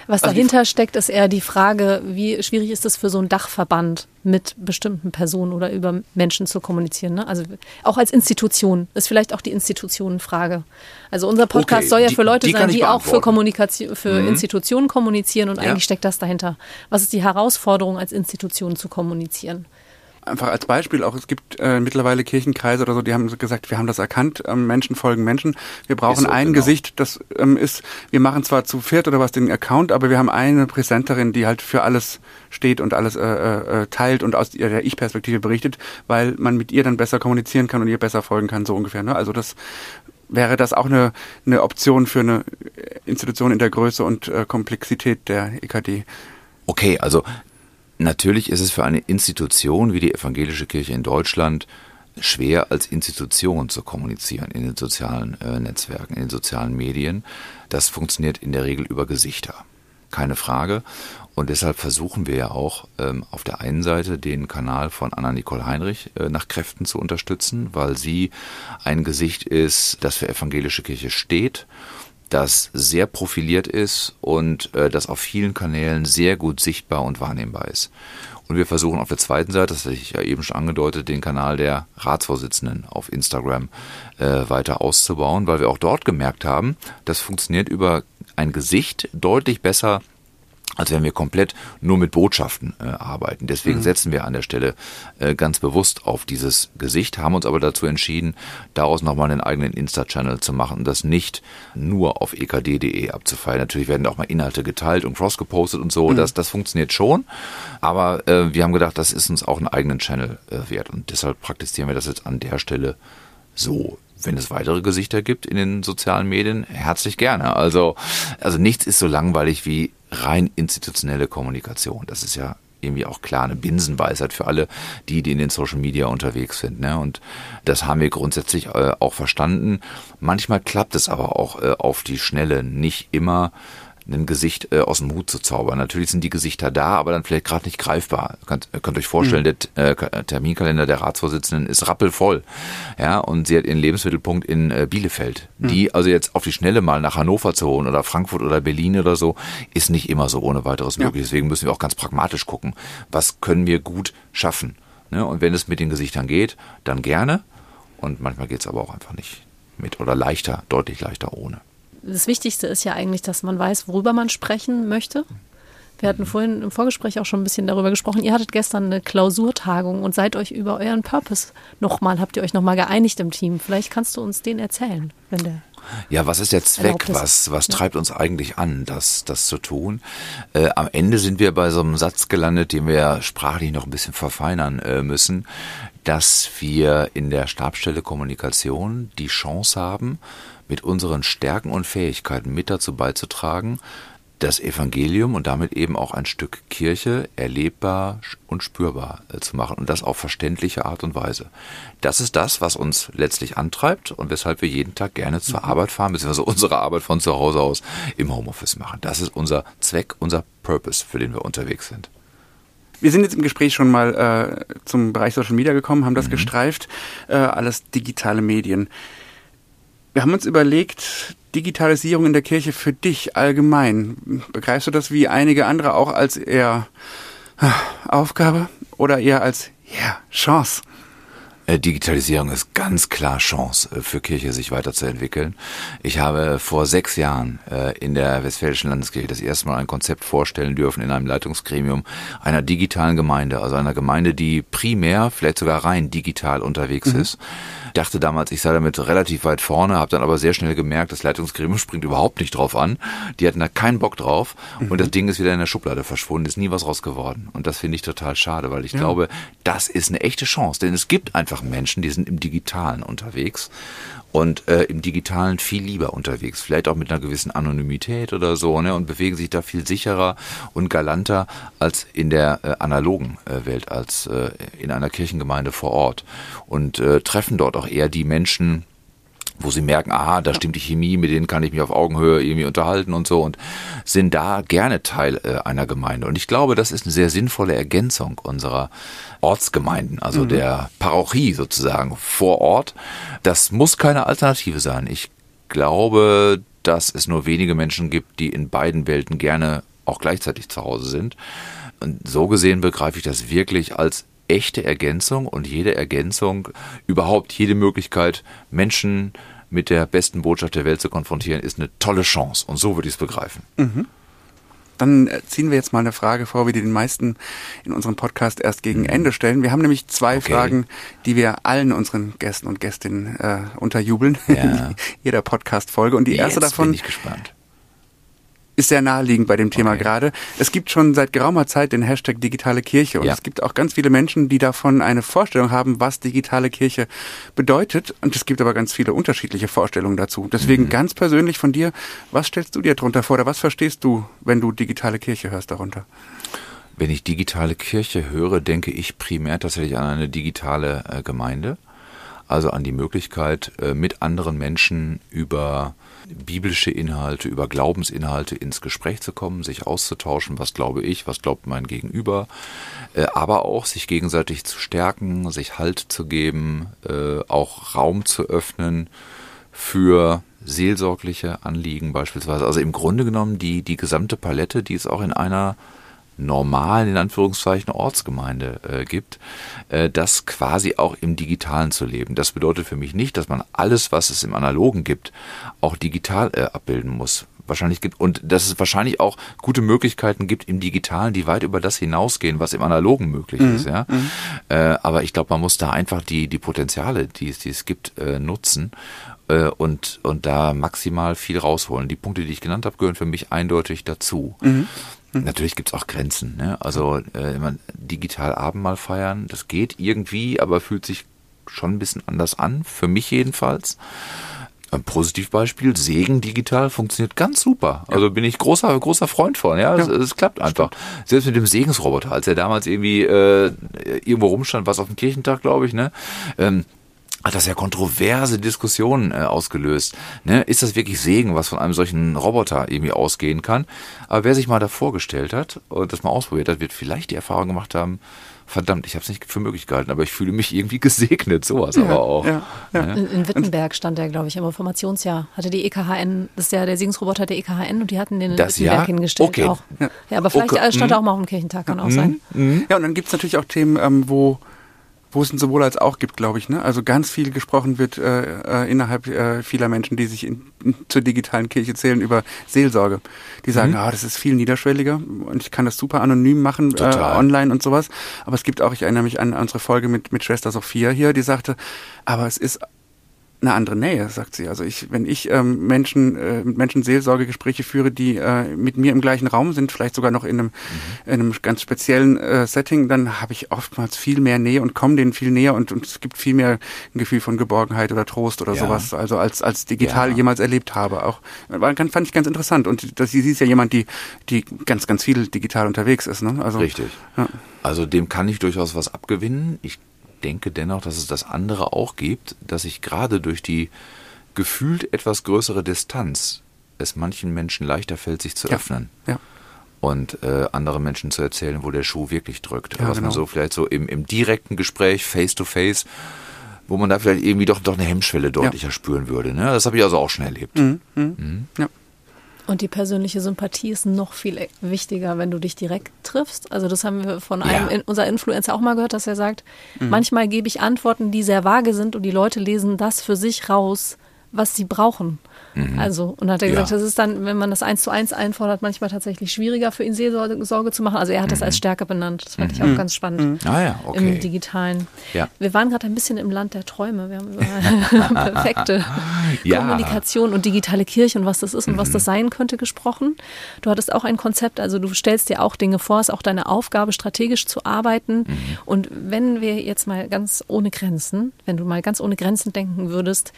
Was also dahinter steckt, ist eher die Frage, wie schwierig ist es für so einen Dachverband mit bestimmten Personen oder über Menschen zu kommunizieren. Ne? Also auch als Institution ist vielleicht auch die Institutionenfrage. Also unser Podcast okay, soll ja für Leute die, die sein, die auch für Kommunikation, für mhm. Institutionen kommunizieren und ja. eigentlich steckt das dahinter. Was ist die Herausforderung, als Institution zu kommunizieren? Einfach als Beispiel auch, es gibt äh, mittlerweile Kirchenkreise oder so, die haben gesagt, wir haben das erkannt, ähm, Menschen folgen Menschen. Wir brauchen so, ein genau. Gesicht, das ähm, ist, wir machen zwar zu viert oder was den Account, aber wir haben eine Präsenterin, die halt für alles steht und alles äh, äh, äh teilt und aus ihrer Ich-Perspektive berichtet, weil man mit ihr dann besser kommunizieren kann und ihr besser folgen kann, so ungefähr. Ne? Also das wäre das auch eine, eine Option für eine Institution in der Größe und äh, Komplexität der EKD. Okay, also Natürlich ist es für eine Institution wie die evangelische Kirche in Deutschland schwer als Institution zu kommunizieren in den sozialen äh, Netzwerken, in den sozialen Medien. Das funktioniert in der Regel über Gesichter. Keine Frage. Und deshalb versuchen wir ja auch ähm, auf der einen Seite den Kanal von Anna-Nicole Heinrich äh, nach Kräften zu unterstützen, weil sie ein Gesicht ist, das für evangelische Kirche steht das sehr profiliert ist und äh, das auf vielen Kanälen sehr gut sichtbar und wahrnehmbar ist. Und wir versuchen auf der zweiten Seite, das hatte ich ja eben schon angedeutet, den Kanal der Ratsvorsitzenden auf Instagram äh, weiter auszubauen, weil wir auch dort gemerkt haben, das funktioniert über ein Gesicht deutlich besser als wenn wir komplett nur mit Botschaften äh, arbeiten. Deswegen mhm. setzen wir an der Stelle äh, ganz bewusst auf dieses Gesicht, haben uns aber dazu entschieden, daraus nochmal einen eigenen Insta-Channel zu machen und das nicht nur auf ekd.de abzufeiern. Natürlich werden auch mal Inhalte geteilt und cross-gepostet und so, mhm. das, das funktioniert schon, aber äh, wir haben gedacht, das ist uns auch einen eigenen Channel äh, wert und deshalb praktizieren wir das jetzt an der Stelle so wenn es weitere Gesichter gibt in den sozialen Medien, herzlich gerne. Also, also nichts ist so langweilig wie rein institutionelle Kommunikation. Das ist ja irgendwie auch klar eine Binsenweisheit für alle, die, die in den Social Media unterwegs sind. Ne? Und das haben wir grundsätzlich äh, auch verstanden. Manchmal klappt es aber auch äh, auf die Schnelle nicht immer ein Gesicht äh, aus dem Hut zu zaubern. Natürlich sind die Gesichter da, aber dann vielleicht gerade nicht greifbar. Könnt, ihr könnt euch vorstellen, mhm. der äh, Terminkalender der Ratsvorsitzenden ist rappelvoll. Ja, und sie hat ihren Lebensmittelpunkt in äh, Bielefeld. Mhm. Die also jetzt auf die Schnelle mal nach Hannover zu holen oder Frankfurt oder Berlin oder so, ist nicht immer so ohne weiteres ja. möglich. Deswegen müssen wir auch ganz pragmatisch gucken, was können wir gut schaffen. Ne? Und wenn es mit den Gesichtern geht, dann gerne. Und manchmal geht es aber auch einfach nicht mit oder leichter, deutlich leichter ohne das Wichtigste ist ja eigentlich, dass man weiß, worüber man sprechen möchte. Wir hatten vorhin im Vorgespräch auch schon ein bisschen darüber gesprochen. Ihr hattet gestern eine Klausurtagung und seid euch über euren Purpose nochmal, habt ihr euch nochmal geeinigt im Team. Vielleicht kannst du uns den erzählen, wenn der. Ja, was ist der Zweck? Was, was treibt uns eigentlich an, das, das zu tun? Äh, am Ende sind wir bei so einem Satz gelandet, den wir sprachlich noch ein bisschen verfeinern äh, müssen, dass wir in der Stabstelle Kommunikation die Chance haben, mit unseren Stärken und Fähigkeiten mit dazu beizutragen, das Evangelium und damit eben auch ein Stück Kirche erlebbar und spürbar äh, zu machen und das auf verständliche Art und Weise. Das ist das, was uns letztlich antreibt und weshalb wir jeden Tag gerne zur mhm. Arbeit fahren, beziehungsweise unsere Arbeit von zu Hause aus im Homeoffice machen. Das ist unser Zweck, unser Purpose, für den wir unterwegs sind. Wir sind jetzt im Gespräch schon mal äh, zum Bereich Social Media gekommen, haben das mhm. gestreift, äh, alles digitale Medien. Wir haben uns überlegt, Digitalisierung in der Kirche für dich allgemein. Begreifst du das wie einige andere auch als eher äh, Aufgabe oder eher als ja, Chance? Äh, Digitalisierung ist ganz klar Chance äh, für Kirche, sich weiterzuentwickeln. Ich habe vor sechs Jahren äh, in der Westfälischen Landeskirche das erste Mal ein Konzept vorstellen dürfen in einem Leitungsgremium einer digitalen Gemeinde, also einer Gemeinde, die primär, vielleicht sogar rein digital unterwegs mhm. ist. Ich dachte damals, ich sei damit relativ weit vorne, habe dann aber sehr schnell gemerkt, das Leitungsgremium springt überhaupt nicht drauf an. Die hatten da keinen Bock drauf mhm. und das Ding ist wieder in der Schublade verschwunden, ist nie was raus geworden. Und das finde ich total schade, weil ich ja. glaube, das ist eine echte Chance, denn es gibt einfach einfach Menschen, die sind im Digitalen unterwegs und äh, im Digitalen viel lieber unterwegs, vielleicht auch mit einer gewissen Anonymität oder so, ne, und bewegen sich da viel sicherer und galanter als in der äh, analogen äh, Welt, als äh, in einer Kirchengemeinde vor Ort. Und äh, treffen dort auch eher die Menschen, wo sie merken, aha, da stimmt die Chemie, mit denen kann ich mich auf Augenhöhe irgendwie unterhalten und so und sind da gerne Teil äh, einer Gemeinde. Und ich glaube, das ist eine sehr sinnvolle Ergänzung unserer Ortsgemeinden, also mhm. der Parochie sozusagen vor Ort. Das muss keine Alternative sein. Ich glaube, dass es nur wenige Menschen gibt, die in beiden Welten gerne auch gleichzeitig zu Hause sind. Und so gesehen begreife ich das wirklich als echte Ergänzung und jede Ergänzung, überhaupt jede Möglichkeit, Menschen mit der besten Botschaft der Welt zu konfrontieren, ist eine tolle Chance. Und so würde ich es begreifen. Mhm. Dann äh, ziehen wir jetzt mal eine Frage vor, wie die den meisten in unserem Podcast erst gegen mhm. Ende stellen. Wir haben nämlich zwei okay. Fragen, die wir allen unseren Gästen und Gästinnen äh, unterjubeln. Ja. [LAUGHS] jeder Podcast-Folge. Und die erste jetzt davon. Ist sehr naheliegend bei dem Thema okay. gerade. Es gibt schon seit geraumer Zeit den Hashtag digitale Kirche und ja. es gibt auch ganz viele Menschen, die davon eine Vorstellung haben, was digitale Kirche bedeutet. Und es gibt aber ganz viele unterschiedliche Vorstellungen dazu. Deswegen mhm. ganz persönlich von dir, was stellst du dir darunter vor oder was verstehst du, wenn du digitale Kirche hörst darunter? Wenn ich digitale Kirche höre, denke ich primär tatsächlich an eine digitale äh, Gemeinde. Also an die Möglichkeit, äh, mit anderen Menschen über biblische Inhalte, über Glaubensinhalte ins Gespräch zu kommen, sich auszutauschen, was glaube ich, was glaubt mein Gegenüber, äh, aber auch sich gegenseitig zu stärken, sich Halt zu geben, äh, auch Raum zu öffnen für seelsorgliche Anliegen beispielsweise. Also im Grunde genommen die, die gesamte Palette, die es auch in einer normalen, in Anführungszeichen, Ortsgemeinde äh, gibt, äh, das quasi auch im Digitalen zu leben. Das bedeutet für mich nicht, dass man alles, was es im Analogen gibt, auch digital äh, abbilden muss. wahrscheinlich gibt und dass es wahrscheinlich auch gute Möglichkeiten gibt im Digitalen, die weit über das hinausgehen, was im Analogen möglich mhm. ist. Ja, mhm. äh, aber ich glaube, man muss da einfach die die Potenziale, die es, die es gibt, äh, nutzen äh, und und da maximal viel rausholen. Die Punkte, die ich genannt habe, gehören für mich eindeutig dazu. Mhm. Mhm. Natürlich gibt's auch Grenzen. Ne? Also äh, man, digital Abendmahl feiern, das geht irgendwie, aber fühlt sich schon ein bisschen anders an, für mich jedenfalls. Ein Positivbeispiel, Segen digital funktioniert ganz super. Also bin ich großer, großer Freund von. Ja, es, es klappt einfach. Stimmt. Selbst mit dem Segensroboter, als er damals irgendwie äh, irgendwo rumstand, was auf dem Kirchentag, glaube ich, ne? Ähm, hat das ja kontroverse Diskussionen äh, ausgelöst. Ne? Ist das wirklich Segen, was von einem solchen Roboter irgendwie ausgehen kann? Aber wer sich mal da vorgestellt hat und das mal ausprobiert hat, wird vielleicht die Erfahrung gemacht haben, verdammt, ich habe es nicht für möglich gehalten, aber ich fühle mich irgendwie [LAUGHS] gesegnet, sowas ja, aber auch. Ja, ja. In, in, Wittenberg stand er, glaube ich, im Informationsjahr. Hatte die EKHN, das ist ja der Segensroboter der EKHN und die hatten den in das Wittenberg Jahr? hingestellt. Okay. Auch. Ja. aber vielleicht okay. stand er auch mal auf dem Kirchentag, kann auch mhm. sein. Mhm. Ja, und dann gibt es natürlich auch Themen, ähm, wo wo es ein sowohl als auch gibt, glaube ich. Ne? Also ganz viel gesprochen wird äh, äh, innerhalb äh, vieler Menschen, die sich in, in, zur digitalen Kirche zählen, über Seelsorge. Die sagen, mhm. ah, das ist viel niederschwelliger und ich kann das super anonym machen, äh, online und sowas. Aber es gibt auch, ich erinnere mich an unsere Folge mit, mit Schwester Sophia hier, die sagte, aber es ist eine andere Nähe, sagt sie. Also ich, wenn ich ähm, Menschen äh, mit Menschen Seelsorgegespräche führe, die äh, mit mir im gleichen Raum sind, vielleicht sogar noch in einem, mhm. in einem ganz speziellen äh, Setting, dann habe ich oftmals viel mehr Nähe und komme denen viel näher und, und es gibt viel mehr ein Gefühl von Geborgenheit oder Trost oder ja. sowas, also als als digital ja. jemals erlebt habe. Auch war, fand ich ganz interessant und das, sie ist ja jemand, die die ganz ganz viel digital unterwegs ist. Ne? Also richtig. Ja. Also dem kann ich durchaus was abgewinnen. Ich denke dennoch, dass es das andere auch gibt, dass sich gerade durch die gefühlt etwas größere Distanz es manchen Menschen leichter fällt, sich zu ja. öffnen. Ja. Und äh, andere Menschen zu erzählen, wo der Schuh wirklich drückt. Ja, was genau. man so vielleicht so im, im direkten Gespräch, face to face, wo man da vielleicht irgendwie doch, doch eine Hemmschwelle deutlicher spüren würde. Ne? Das habe ich also auch schon erlebt. Mhm. Mhm. Mhm. Ja. Und die persönliche Sympathie ist noch viel wichtiger, wenn du dich direkt triffst. Also das haben wir von einem ja. unser Influencer auch mal gehört, dass er sagt, mhm. manchmal gebe ich Antworten, die sehr vage sind und die Leute lesen das für sich raus, was sie brauchen. Mhm. Also, und hat er gesagt, ja. das ist dann, wenn man das eins zu eins einfordert, manchmal tatsächlich schwieriger für ihn Seelsorge zu machen. Also er hat das mhm. als Stärke benannt. Das fand ich auch mhm. ganz spannend. Mhm. Ah ja, okay. Im Digitalen. Ja. Wir waren gerade ein bisschen im Land der Träume. Wir haben über [LAUGHS] [LAUGHS] perfekte ja. Kommunikation und digitale Kirche und was das ist und was das sein könnte gesprochen. Du hattest auch ein Konzept, also du stellst dir auch Dinge vor, es ist auch deine Aufgabe, strategisch zu arbeiten. Und wenn wir jetzt mal ganz ohne Grenzen, wenn du mal ganz ohne Grenzen denken würdest,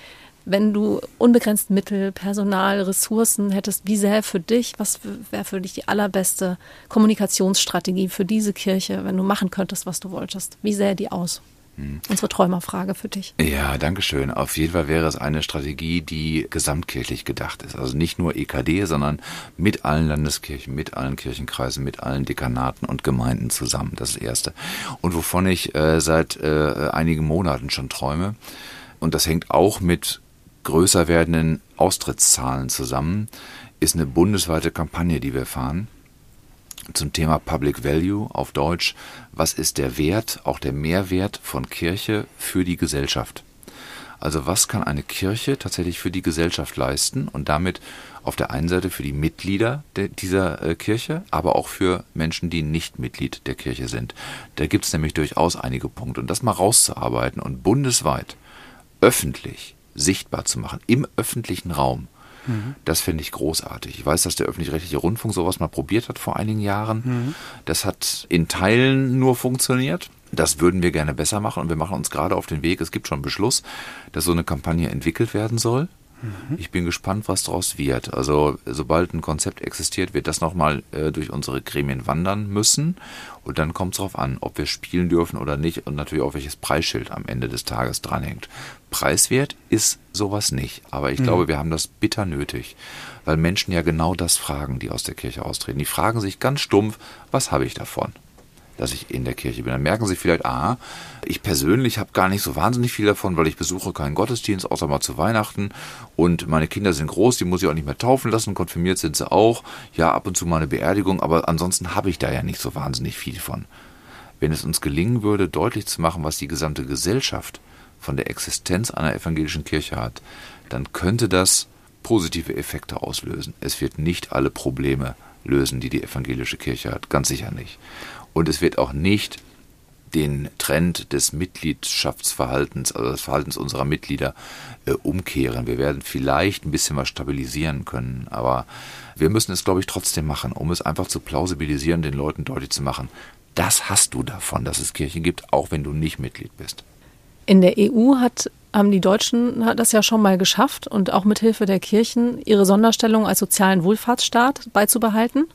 wenn du unbegrenzt Mittel, Personal, Ressourcen hättest, wie sähe für dich, was wäre für dich die allerbeste Kommunikationsstrategie für diese Kirche, wenn du machen könntest, was du wolltest? Wie sähe die aus? Hm. Unsere Träumerfrage für dich. Ja, danke schön. Auf jeden Fall wäre es eine Strategie, die gesamtkirchlich gedacht ist. Also nicht nur EKD, sondern mit allen Landeskirchen, mit allen Kirchenkreisen, mit allen Dekanaten und Gemeinden zusammen. Das ist das Erste. Und wovon ich äh, seit äh, einigen Monaten schon träume, und das hängt auch mit größer werdenden Austrittszahlen zusammen, ist eine bundesweite Kampagne, die wir fahren zum Thema Public Value auf Deutsch. Was ist der Wert, auch der Mehrwert von Kirche für die Gesellschaft? Also was kann eine Kirche tatsächlich für die Gesellschaft leisten und damit auf der einen Seite für die Mitglieder dieser äh, Kirche, aber auch für Menschen, die nicht Mitglied der Kirche sind. Da gibt es nämlich durchaus einige Punkte. Und das mal rauszuarbeiten und bundesweit, öffentlich, sichtbar zu machen, im öffentlichen Raum. Mhm. Das finde ich großartig. Ich weiß, dass der öffentlich-rechtliche Rundfunk sowas mal probiert hat vor einigen Jahren. Mhm. Das hat in Teilen nur funktioniert. Das würden wir gerne besser machen und wir machen uns gerade auf den Weg. Es gibt schon Beschluss, dass so eine Kampagne entwickelt werden soll. Mhm. Ich bin gespannt, was daraus wird. Also sobald ein Konzept existiert, wird das nochmal äh, durch unsere Gremien wandern müssen. Und dann kommt es darauf an, ob wir spielen dürfen oder nicht und natürlich auch welches Preisschild am Ende des Tages dranhängt. Preiswert ist sowas nicht, aber ich mhm. glaube, wir haben das bitter nötig, weil Menschen ja genau das fragen, die aus der Kirche austreten. Die fragen sich ganz stumpf, was habe ich davon? Dass ich in der Kirche bin. Dann merken sie vielleicht, ah, ich persönlich habe gar nicht so wahnsinnig viel davon, weil ich besuche keinen Gottesdienst, außer mal zu Weihnachten. Und meine Kinder sind groß, die muss ich auch nicht mehr taufen lassen, konfirmiert sind sie auch. Ja, ab und zu mal eine Beerdigung, aber ansonsten habe ich da ja nicht so wahnsinnig viel von. Wenn es uns gelingen würde, deutlich zu machen, was die gesamte Gesellschaft von der Existenz einer evangelischen Kirche hat, dann könnte das positive Effekte auslösen. Es wird nicht alle Probleme lösen, die die evangelische Kirche hat, ganz sicher nicht. Und es wird auch nicht den Trend des Mitgliedschaftsverhaltens, also des Verhaltens unserer Mitglieder äh, umkehren. Wir werden vielleicht ein bisschen was stabilisieren können, aber wir müssen es, glaube ich, trotzdem machen, um es einfach zu plausibilisieren, den Leuten deutlich zu machen, das hast du davon, dass es Kirchen gibt, auch wenn du nicht Mitglied bist. In der EU hat, haben die Deutschen das ja schon mal geschafft und auch mit Hilfe der Kirchen ihre Sonderstellung als sozialen Wohlfahrtsstaat beizubehalten.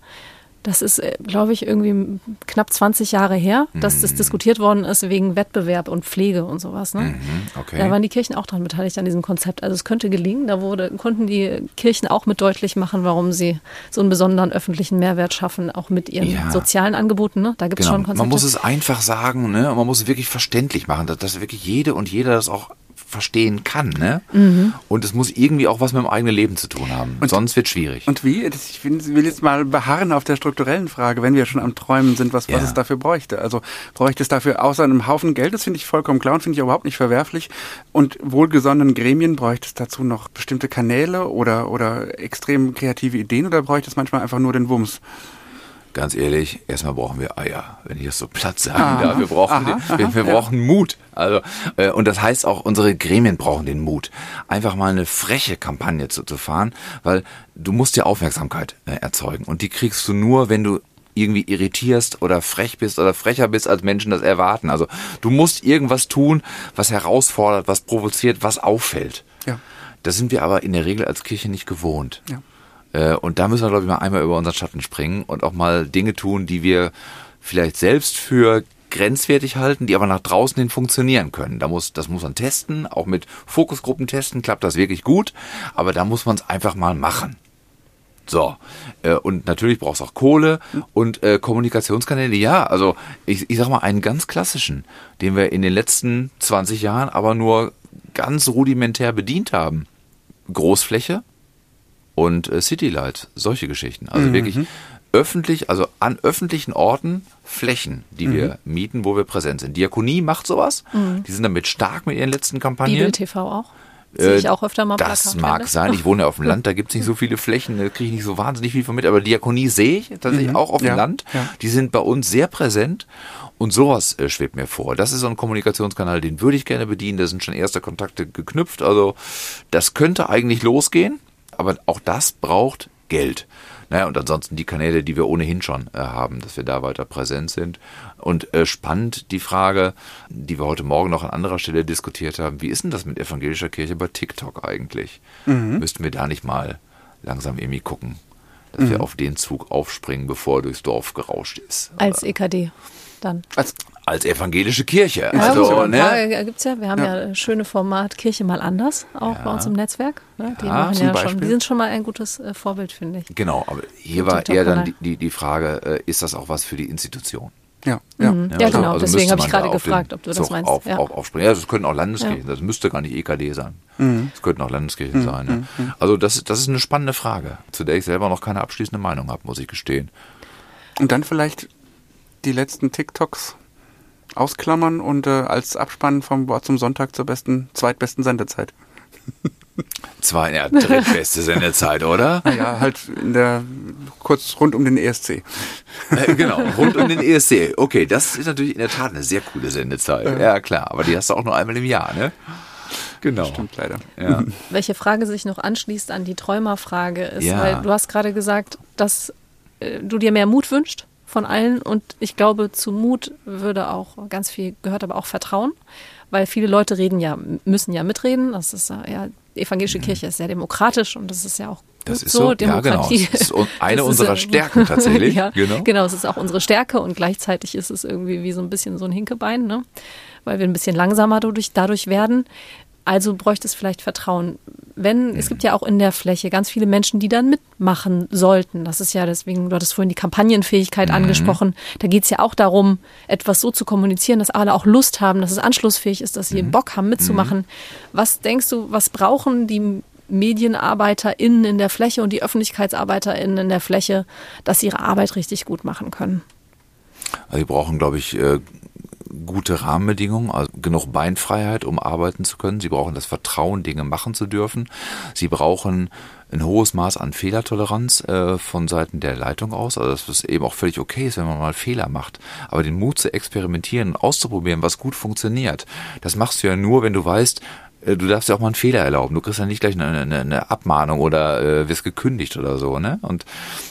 Das ist, äh, glaube ich, irgendwie knapp 20 Jahre her, dass mhm. das diskutiert worden ist wegen Wettbewerb und Pflege und sowas. Ne? Mhm, okay. Da waren die Kirchen auch daran beteiligt an diesem Konzept. Also es könnte gelingen. Da wurde, konnten die Kirchen auch mit deutlich machen, warum sie so einen besonderen öffentlichen Mehrwert schaffen, auch mit ihren ja. sozialen Angeboten. Ne? Da gibt es genau. schon Konzepte. Man muss es einfach sagen, ne? man muss es wirklich verständlich machen, dass, dass wirklich jede und jeder das auch verstehen kann. Ne? Mhm. Und es muss irgendwie auch was mit dem eigenen Leben zu tun haben. Und, Sonst wird es schwierig. Und wie? Ich will jetzt mal beharren auf der strukturellen Frage, wenn wir schon am Träumen sind, was, ja. was es dafür bräuchte. Also bräuchte es dafür außer einem Haufen Geld, das finde ich vollkommen klar und finde ich überhaupt nicht verwerflich. Und wohlgesonnenen Gremien bräuchte es dazu noch bestimmte Kanäle oder, oder extrem kreative Ideen oder bräuchte es manchmal einfach nur den Wumms? Ganz ehrlich, erstmal brauchen wir Eier, wenn ich das so platt sagen aha, darf. Wir brauchen, aha, den, wir, wir brauchen Mut. Also, äh, und das heißt auch, unsere Gremien brauchen den Mut, einfach mal eine freche Kampagne zu, zu fahren, weil du musst ja Aufmerksamkeit äh, erzeugen. Und die kriegst du nur, wenn du irgendwie irritierst oder frech bist oder frecher bist, als Menschen das erwarten. Also du musst irgendwas tun, was herausfordert, was provoziert, was auffällt. Ja. Das sind wir aber in der Regel als Kirche nicht gewohnt. Ja. Äh, und da müssen wir, glaube ich, mal einmal über unseren Schatten springen und auch mal Dinge tun, die wir vielleicht selbst für grenzwertig halten, die aber nach draußen hin funktionieren können. Da muss, das muss man testen, auch mit Fokusgruppen testen, klappt das wirklich gut, aber da muss man es einfach mal machen. So, äh, und natürlich braucht es auch Kohle und äh, Kommunikationskanäle. Ja, also ich, ich sag mal einen ganz klassischen, den wir in den letzten 20 Jahren aber nur ganz rudimentär bedient haben. Großfläche, und äh, Citylight, solche Geschichten. Also mhm. wirklich öffentlich, also an öffentlichen Orten Flächen, die mhm. wir mieten, wo wir präsent sind. Diakonie macht sowas. Mhm. Die sind damit stark mit ihren letzten Kampagnen. Bibel TV auch. Sehe ich auch öfter mal Das Plakat mag sein. Ich wohne ja auf dem Land, da gibt es nicht so viele Flächen, da kriege ich nicht so wahnsinnig viel von mit. Aber Diakonie sehe ich tatsächlich mhm. auch auf dem ja. Land. Ja. Die sind bei uns sehr präsent. Und sowas äh, schwebt mir vor. Das ist so ein Kommunikationskanal, den würde ich gerne bedienen. Da sind schon erste Kontakte geknüpft. Also das könnte eigentlich losgehen aber auch das braucht Geld. Naja, und ansonsten die Kanäle, die wir ohnehin schon äh, haben, dass wir da weiter präsent sind. Und äh, spannend die Frage, die wir heute Morgen noch an anderer Stelle diskutiert haben, wie ist denn das mit evangelischer Kirche bei TikTok eigentlich? Mhm. Müssten wir da nicht mal langsam irgendwie gucken, dass mhm. wir auf den Zug aufspringen, bevor er durchs Dorf gerauscht ist? Als EKD dann. Als als evangelische Kirche. Ja, also, ne? gibt's ja. Wir haben ja, ja schöne Format Kirche mal anders, auch ja. bei uns im Netzwerk. Ne? Die, ja, ja schon, die sind schon mal ein gutes äh, Vorbild, finde ich. Genau, aber hier war eher dann die, die, die Frage, äh, ist das auch was für die Institution? Ja, ja. Mhm. ja, also, genau. Also Deswegen habe ich gerade gefragt, ob du das meinst. Auf, ja. auf, aufspringen. Ja, das könnten auch Landeskirchen, das müsste gar nicht EKD sein. Mhm. Das könnten auch Landeskirchen mhm. sein. Ne? Mhm. Also das, das ist eine spannende Frage, zu der ich selber noch keine abschließende Meinung habe, muss ich gestehen. Und dann vielleicht die letzten TikToks ausklammern und äh, als Abspann vom Wort zum Sonntag zur besten, zweitbesten Sendezeit. [LAUGHS] Zwei, ja, drittbeste Sendezeit, oder? Ja, halt in der, kurz rund um den ESC. Äh, genau, rund um den ESC. Okay, das ist natürlich in der Tat eine sehr coole Sendezeit. Ja, ja klar, aber die hast du auch nur einmal im Jahr, ne? Genau. Stimmt leider. Ja. Welche Frage sich noch anschließt an die Träumerfrage ist, ja. weil du hast gerade gesagt, dass äh, du dir mehr Mut wünschst von allen. Und ich glaube, zu Mut würde auch ganz viel, gehört aber auch Vertrauen, weil viele Leute reden ja, müssen ja mitreden. Das ist ja, die evangelische mhm. Kirche ist sehr demokratisch und das ist ja auch das ist so, so Demokratie. Ja, genau. Das ist [LAUGHS] eine das unserer ist, Stärken tatsächlich. [LAUGHS] ja, genau. genau, es ist auch unsere Stärke und gleichzeitig ist es irgendwie wie so ein bisschen so ein Hinkebein, ne? weil wir ein bisschen langsamer dadurch, dadurch werden. Also bräuchte es vielleicht Vertrauen. Wenn, es gibt ja auch in der Fläche ganz viele Menschen, die dann mitmachen sollten. Das ist ja deswegen, du hattest vorhin die Kampagnenfähigkeit mhm. angesprochen. Da geht es ja auch darum, etwas so zu kommunizieren, dass alle auch Lust haben, dass es anschlussfähig ist, dass sie mhm. Bock haben mitzumachen. Mhm. Was denkst du, was brauchen die MedienarbeiterInnen in der Fläche und die ÖffentlichkeitsarbeiterInnen in der Fläche, dass sie ihre Arbeit richtig gut machen können? Also sie brauchen, glaube ich, äh, gute Rahmenbedingungen, also genug Beinfreiheit, um arbeiten zu können. Sie brauchen das Vertrauen, Dinge machen zu dürfen. Sie brauchen ein hohes Maß an Fehlertoleranz äh, von Seiten der Leitung aus, also dass es eben auch völlig okay ist, wenn man mal Fehler macht. Aber den Mut zu experimentieren und auszuprobieren, was gut funktioniert, das machst du ja nur, wenn du weißt, äh, du darfst ja auch mal einen Fehler erlauben. Du kriegst ja nicht gleich eine, eine, eine Abmahnung oder äh, wirst gekündigt oder so. Ne? Und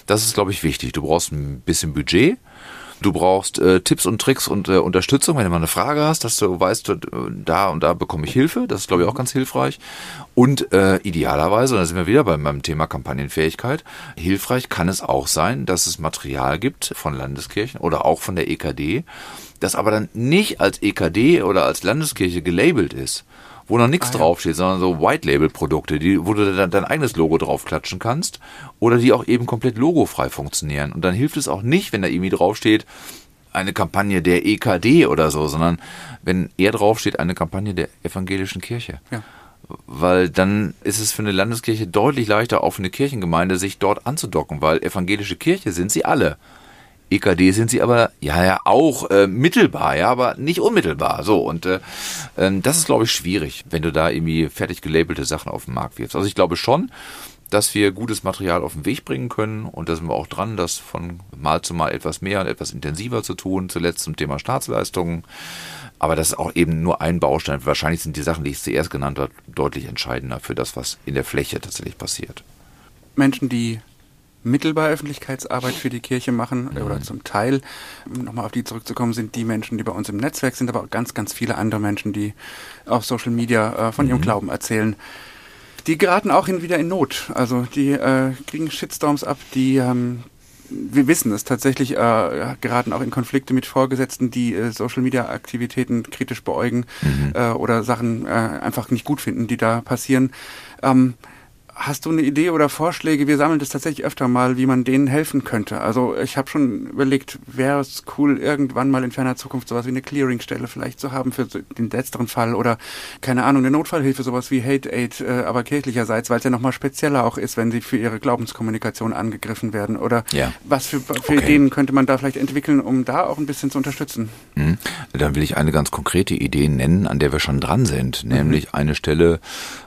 das ist, glaube ich, wichtig. Du brauchst ein bisschen Budget. Du brauchst äh, Tipps und Tricks und äh, Unterstützung, wenn du mal eine Frage hast, dass du weißt, da und da bekomme ich Hilfe. Das ist, glaube ich, auch ganz hilfreich. Und äh, idealerweise, und da sind wir wieder beim, beim Thema Kampagnenfähigkeit, hilfreich kann es auch sein, dass es Material gibt von Landeskirchen oder auch von der EKD, das aber dann nicht als EKD oder als Landeskirche gelabelt ist wo noch nichts ah, ja. draufsteht, sondern so White-Label-Produkte, die, wo du dann dein eigenes Logo draufklatschen kannst oder die auch eben komplett logofrei funktionieren. Und dann hilft es auch nicht, wenn da irgendwie draufsteht, eine Kampagne der EKD oder so, sondern wenn eher draufsteht, eine Kampagne der evangelischen Kirche. Ja. Weil dann ist es für eine Landeskirche deutlich leichter, auch für eine Kirchengemeinde, sich dort anzudocken, weil evangelische Kirche sind sie alle. EKD sind sie aber ja ja auch äh, mittelbar, ja, aber nicht unmittelbar. So und äh, äh, das ist glaube ich schwierig, wenn du da irgendwie fertig gelabelte Sachen auf den Markt wirfst. Also ich glaube schon, dass wir gutes Material auf den Weg bringen können und da sind wir auch dran, das von Mal zu Mal etwas mehr und etwas intensiver zu tun. Zuletzt zum Thema Staatsleistungen. Aber das ist auch eben nur ein Baustein. Wahrscheinlich sind die Sachen, die ich zuerst genannt habe, deutlich entscheidender für das, was in der Fläche tatsächlich passiert. Menschen, die mittelbar Öffentlichkeitsarbeit für die Kirche machen mhm. oder zum Teil, um nochmal auf die zurückzukommen, sind die Menschen, die bei uns im Netzwerk sind, aber auch ganz, ganz viele andere Menschen, die auf Social Media äh, von mhm. ihrem Glauben erzählen. Die geraten auch hin wieder in Not. Also die äh, kriegen Shitstorms ab, die ähm, wir wissen es tatsächlich, äh, geraten auch in Konflikte mit Vorgesetzten, die äh, Social Media Aktivitäten kritisch beäugen mhm. äh, oder Sachen äh, einfach nicht gut finden, die da passieren. Ähm, Hast du eine Idee oder Vorschläge? Wir sammeln das tatsächlich öfter mal, wie man denen helfen könnte. Also ich habe schon überlegt, wäre es cool, irgendwann mal in ferner Zukunft sowas wie eine Clearingstelle vielleicht zu haben für den letzteren Fall oder keine Ahnung, eine Notfallhilfe, sowas wie Hate Aid, äh, aber kirchlicherseits, weil es ja nochmal spezieller auch ist, wenn sie für ihre Glaubenskommunikation angegriffen werden. Oder ja. was für, für okay. Ideen könnte man da vielleicht entwickeln, um da auch ein bisschen zu unterstützen? Mhm. Dann will ich eine ganz konkrete Idee nennen, an der wir schon dran sind, mhm. nämlich eine Stelle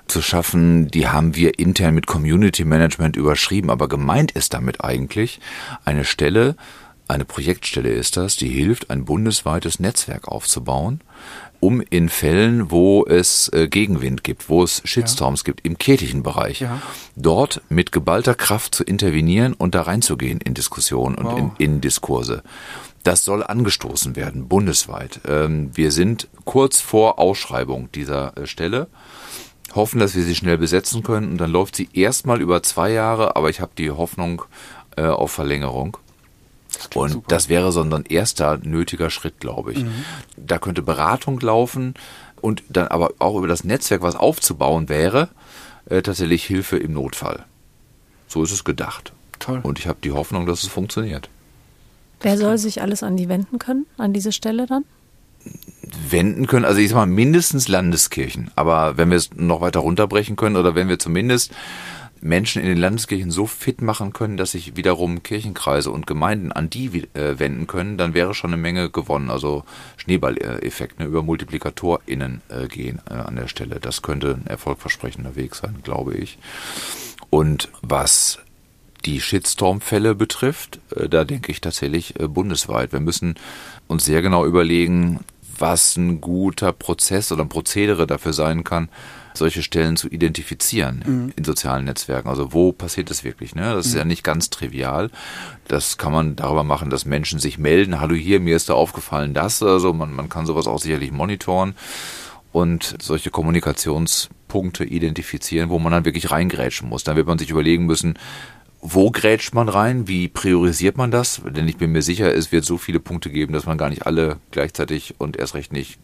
zu schaffen, die haben wir intern mit Community Management überschrieben, aber gemeint ist damit eigentlich eine Stelle, eine Projektstelle ist das, die hilft, ein bundesweites Netzwerk aufzubauen, um in Fällen, wo es äh, Gegenwind gibt, wo es Shitstorms ja. gibt, im kirchlichen Bereich, ja. dort mit geballter Kraft zu intervenieren und da reinzugehen in Diskussionen wow. und in, in Diskurse. Das soll angestoßen werden, bundesweit. Ähm, wir sind kurz vor Ausschreibung dieser äh, Stelle hoffen, dass wir sie schnell besetzen können und dann läuft sie erstmal über zwei Jahre, aber ich habe die Hoffnung äh, auf Verlängerung. Das und super. das wäre so ein erster nötiger Schritt, glaube ich. Mhm. Da könnte Beratung laufen und dann aber auch über das Netzwerk was aufzubauen wäre, äh, tatsächlich Hilfe im Notfall. So ist es gedacht. Toll. Und ich habe die Hoffnung, dass es funktioniert. Wer soll sich alles an die wenden können, an diese Stelle dann? Wenden können. Also ich sag mal mindestens Landeskirchen. Aber wenn wir es noch weiter runterbrechen können oder wenn wir zumindest Menschen in den Landeskirchen so fit machen können, dass sich wiederum Kirchenkreise und Gemeinden an die äh, wenden können, dann wäre schon eine Menge gewonnen. Also Schneeballeffekt, ne, über MultiplikatorInnen äh, gehen äh, an der Stelle. Das könnte ein erfolgversprechender Weg sein, glaube ich. Und was die Shitstorm-Fälle betrifft, äh, da denke ich tatsächlich äh, bundesweit. Wir müssen uns sehr genau überlegen, was ein guter Prozess oder ein Prozedere dafür sein kann, solche Stellen zu identifizieren mhm. in sozialen Netzwerken. Also wo passiert das wirklich? Ne? Das mhm. ist ja nicht ganz trivial. Das kann man darüber machen, dass Menschen sich melden. Hallo hier, mir ist da aufgefallen das. Also man, man kann sowas auch sicherlich monitoren und solche Kommunikationspunkte identifizieren, wo man dann wirklich reingrätschen muss. Dann wird man sich überlegen müssen, wo grätscht man rein? Wie priorisiert man das? Denn ich bin mir sicher, es wird so viele Punkte geben, dass man gar nicht alle gleichzeitig und erst recht nicht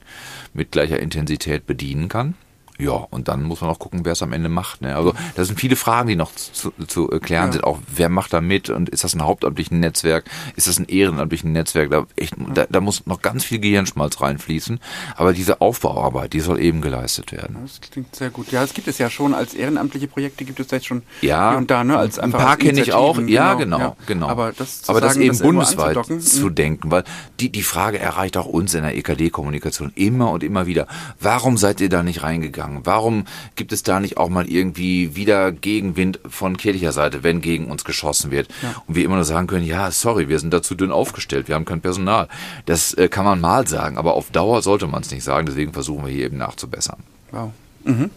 mit gleicher Intensität bedienen kann. Ja, und dann muss man auch gucken, wer es am Ende macht. Ne? Also das sind viele Fragen, die noch zu, zu klären ja. sind. Auch wer macht da mit und ist das ein hauptamtliches Netzwerk? Ist das ein ehrenamtliches Netzwerk? Da, echt, da, da muss noch ganz viel Gehirnschmalz reinfließen. Aber diese Aufbauarbeit, die soll eben geleistet werden. Das klingt sehr gut. Ja, es gibt es ja schon als ehrenamtliche Projekte, gibt es jetzt schon ja, hier und da, ne? Als ein paar kenne ich auch. Ja, genau, genau. genau. Aber das, Aber das eben das bundesweit zu hm. denken, weil die, die Frage erreicht auch uns in der EKD-Kommunikation immer und immer wieder. Warum seid ihr da nicht reingegangen? Warum gibt es da nicht auch mal irgendwie wieder Gegenwind von kirchlicher Seite, wenn gegen uns geschossen wird? Ja. Und wir immer nur sagen können, ja, sorry, wir sind dazu dünn aufgestellt, wir haben kein Personal. Das äh, kann man mal sagen, aber auf Dauer sollte man es nicht sagen, deswegen versuchen wir hier eben nachzubessern. Wow. Mhm.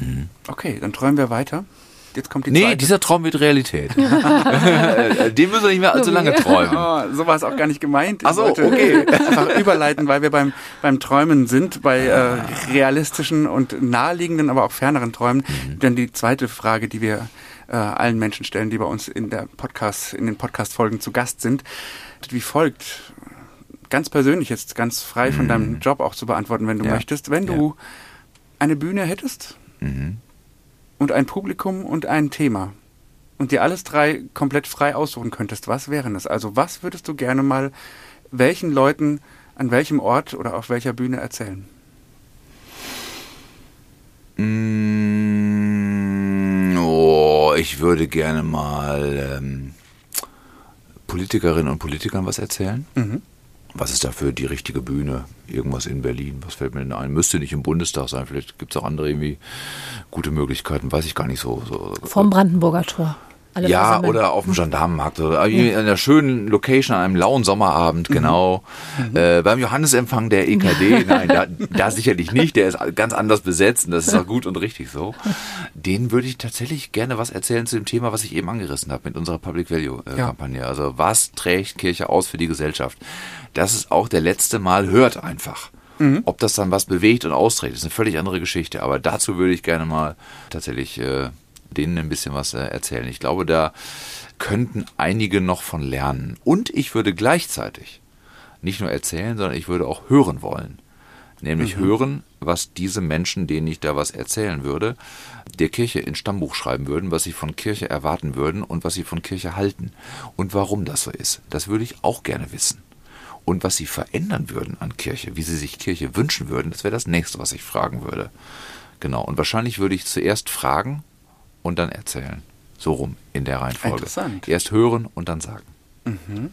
Mhm. Okay, dann träumen wir weiter jetzt kommt die nee, zweite. dieser Traum wird Realität. [LAUGHS] Den müssen wir nicht mehr allzu lange träumen. Oh, so war es auch gar nicht gemeint. Ich Ach so, okay. [LAUGHS] Einfach überleiten, weil wir beim, beim Träumen sind, bei äh, realistischen und naheliegenden, aber auch ferneren Träumen. Mhm. Denn die zweite Frage, die wir äh, allen Menschen stellen, die bei uns in der Podcast, in den Podcast-Folgen zu Gast sind, wie folgt. Ganz persönlich jetzt, ganz frei von mhm. deinem Job auch zu beantworten, wenn du ja. möchtest. Wenn du ja. eine Bühne hättest, mhm und ein Publikum und ein Thema und dir alles drei komplett frei aussuchen könntest, was wären es? Also was würdest du gerne mal welchen Leuten an welchem Ort oder auf welcher Bühne erzählen? Mm, oh, ich würde gerne mal ähm, Politikerinnen und Politikern was erzählen. Mhm. Was ist dafür die richtige Bühne? Irgendwas in Berlin? Was fällt mir denn ein? Müsste nicht im Bundestag sein. Vielleicht gibt es auch andere irgendwie gute Möglichkeiten. Weiß ich gar nicht so. so. Vom Brandenburger Tor. Alle ja, oder auf dem Gendarmenmarkt oder in einer schönen Location an einem lauen Sommerabend, mhm. genau. Mhm. Äh, beim Johannesempfang der EKD, [LAUGHS] nein, da, da sicherlich nicht, der ist ganz anders besetzt und das ist auch gut und richtig so. Den würde ich tatsächlich gerne was erzählen zu dem Thema, was ich eben angerissen habe mit unserer Public Value äh, Kampagne. Ja. Also was trägt Kirche aus für die Gesellschaft? Das ist auch der letzte Mal hört einfach. Mhm. Ob das dann was bewegt und austrägt, ist eine völlig andere Geschichte. Aber dazu würde ich gerne mal tatsächlich äh, denen ein bisschen was äh, erzählen. Ich glaube, da könnten einige noch von lernen. Und ich würde gleichzeitig nicht nur erzählen, sondern ich würde auch hören wollen. Nämlich mhm. hören, was diese Menschen, denen ich da was erzählen würde, der Kirche ins Stammbuch schreiben würden, was sie von Kirche erwarten würden und was sie von Kirche halten und warum das so ist. Das würde ich auch gerne wissen. Und was sie verändern würden an Kirche, wie sie sich Kirche wünschen würden, das wäre das nächste, was ich fragen würde. Genau. Und wahrscheinlich würde ich zuerst fragen, und dann erzählen. So rum in der Reihenfolge. Interessant. Erst hören und dann sagen. Mhm.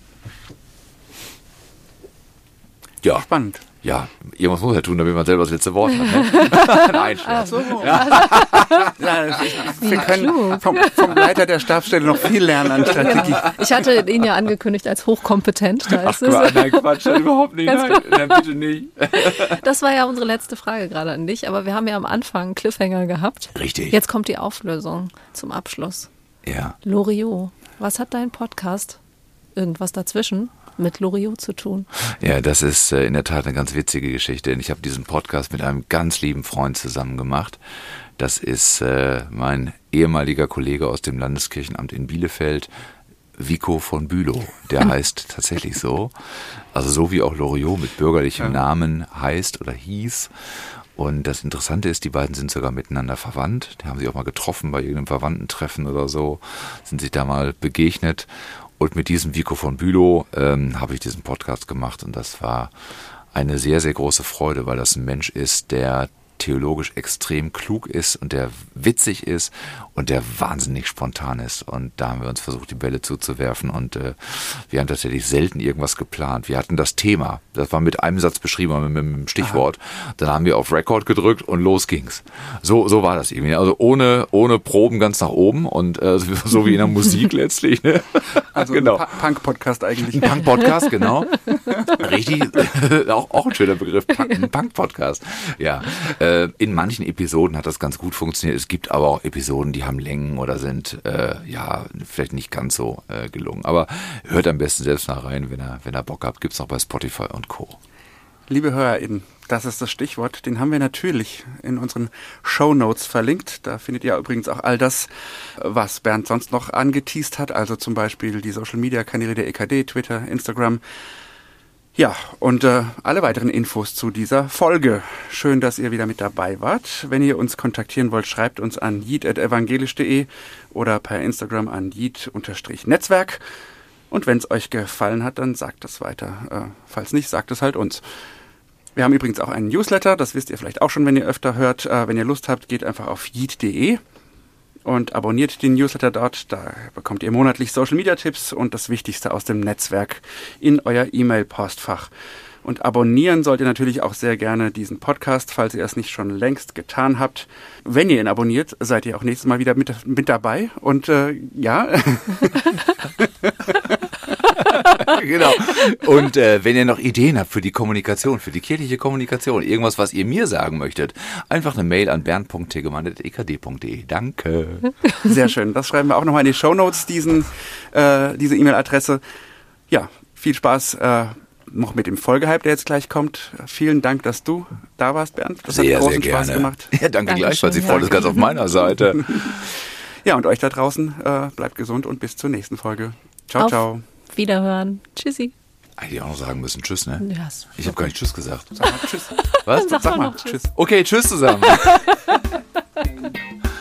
Ja. Spannend. Ja, irgendwas muss er tun, damit man selber das letzte Wort hat. Ne? [LAUGHS] Nein, Ach so. ja. [LAUGHS] ja, wir können vom, vom, Leiter der Stabsstelle noch viel lernen an Strategie. Ja. Ich hatte ihn ja angekündigt als hochkompetent. Da Ach, ist Quatsch, nein, Quatsch, überhaupt nicht. Nein, nein, bitte nicht. [LAUGHS] Das war ja unsere letzte Frage gerade an dich, aber wir haben ja am Anfang einen Cliffhanger gehabt. Richtig. Jetzt kommt die Auflösung zum Abschluss. Ja. Loriot, was hat dein Podcast? Irgendwas dazwischen? Mit Loriot zu tun. Ja, das ist äh, in der Tat eine ganz witzige Geschichte. Ich habe diesen Podcast mit einem ganz lieben Freund zusammen gemacht. Das ist äh, mein ehemaliger Kollege aus dem Landeskirchenamt in Bielefeld, Vico von Bülow. Der heißt [LAUGHS] tatsächlich so. Also so wie auch Loriot mit bürgerlichem ja. Namen heißt oder hieß. Und das Interessante ist, die beiden sind sogar miteinander verwandt. Die haben sich auch mal getroffen bei irgendeinem Verwandtentreffen oder so, sind sich da mal begegnet. Und mit diesem Vico von Bülow ähm, habe ich diesen Podcast gemacht. Und das war eine sehr, sehr große Freude, weil das ein Mensch ist, der theologisch extrem klug ist und der witzig ist und der wahnsinnig spontan ist. Und da haben wir uns versucht, die Bälle zuzuwerfen und äh, wir haben tatsächlich selten irgendwas geplant. Wir hatten das Thema, das war mit einem Satz beschrieben, mit, mit einem Stichwort. Aha. Dann haben wir auf Record gedrückt und los ging's. So, so war das irgendwie. Also ohne, ohne Proben ganz nach oben und äh, so wie in der Musik [LAUGHS] letztlich. Ne? Also genau. Punk-Podcast eigentlich. Ein Punk-Podcast, genau. [LAUGHS] Richtig, [LAUGHS] auch, auch ein schöner Begriff, Punk-Podcast. Ja, äh, in manchen Episoden hat das ganz gut funktioniert. Es gibt aber auch Episoden, die haben Längen oder sind äh, ja vielleicht nicht ganz so äh, gelungen. Aber hört am besten selbst nach rein, wenn er, wenn er Bock habt. Gibt's auch bei Spotify und Co. Liebe HörerInnen, das ist das Stichwort. Den haben wir natürlich in unseren Show Notes verlinkt. Da findet ihr übrigens auch all das, was Bernd sonst noch angeteased hat. Also zum Beispiel die Social Media Kanäle der EKD, Twitter, Instagram. Ja, und äh, alle weiteren Infos zu dieser Folge. Schön, dass ihr wieder mit dabei wart. Wenn ihr uns kontaktieren wollt, schreibt uns an jid.evangelisch.de oder per Instagram an jid-netzwerk. Und wenn es euch gefallen hat, dann sagt es weiter. Äh, falls nicht, sagt es halt uns. Wir haben übrigens auch einen Newsletter, das wisst ihr vielleicht auch schon, wenn ihr öfter hört. Äh, wenn ihr Lust habt, geht einfach auf jid.de und abonniert den Newsletter dort. Da bekommt ihr monatlich Social Media Tipps und das Wichtigste aus dem Netzwerk in euer E-Mail-Postfach. Und abonnieren sollt ihr natürlich auch sehr gerne diesen Podcast, falls ihr es nicht schon längst getan habt. Wenn ihr ihn abonniert, seid ihr auch nächstes Mal wieder mit, mit dabei. Und äh, ja. [LAUGHS] [LAUGHS] [LAUGHS] genau. Und äh, wenn ihr noch Ideen habt für die Kommunikation, für die kirchliche Kommunikation, irgendwas, was ihr mir sagen möchtet, einfach eine Mail an bernd.tegemann.ekd.de. Danke. Sehr schön. Das schreiben wir auch nochmal in die Show Notes, diesen, äh, diese E-Mail-Adresse. Ja, viel Spaß äh, noch mit dem Folgehype, der jetzt gleich kommt. Vielen Dank, dass du da warst, Bernd. Das sehr, hat großen sehr gerne. Spaß gemacht. Ja, danke Dankeschön, gleichfalls. Die Freude ist ganz auf meiner Seite. [LAUGHS] ja, und euch da draußen äh, bleibt gesund und bis zur nächsten Folge. Ciao, auf ciao. Wiederhören. Tschüssi. Eigentlich auch noch sagen müssen Tschüss, ne? Ja, ich habe gar nicht Tschüss gesagt. Sag mal Tschüss. [LAUGHS] Was? Sag, Sag mal Tschüss. Okay, Tschüss zusammen. [LAUGHS]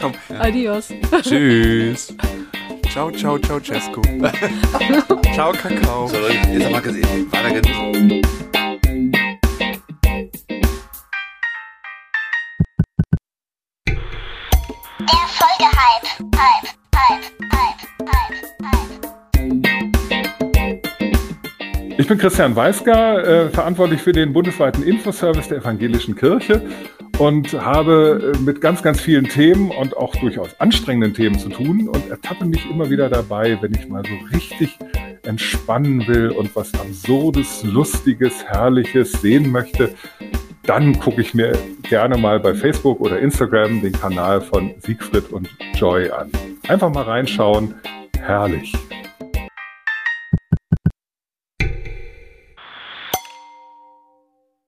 Komm. Adios. Tschüss. Ciao, ciao, ciao, Cesco. [LAUGHS] ciao, Kakao. So, jetzt haben wir gesehen. War da genug? Der Folgehype. Hype, Hype, Hype, Hype, Hype. Ich bin Christian Weisgar, äh, verantwortlich für den bundesweiten Infoservice der Evangelischen Kirche und habe äh, mit ganz, ganz vielen Themen und auch durchaus anstrengenden Themen zu tun und ertappe mich immer wieder dabei, wenn ich mal so richtig entspannen will und was Absurdes, Lustiges, Herrliches sehen möchte, dann gucke ich mir gerne mal bei Facebook oder Instagram den Kanal von Siegfried und Joy an. Einfach mal reinschauen. Herrlich.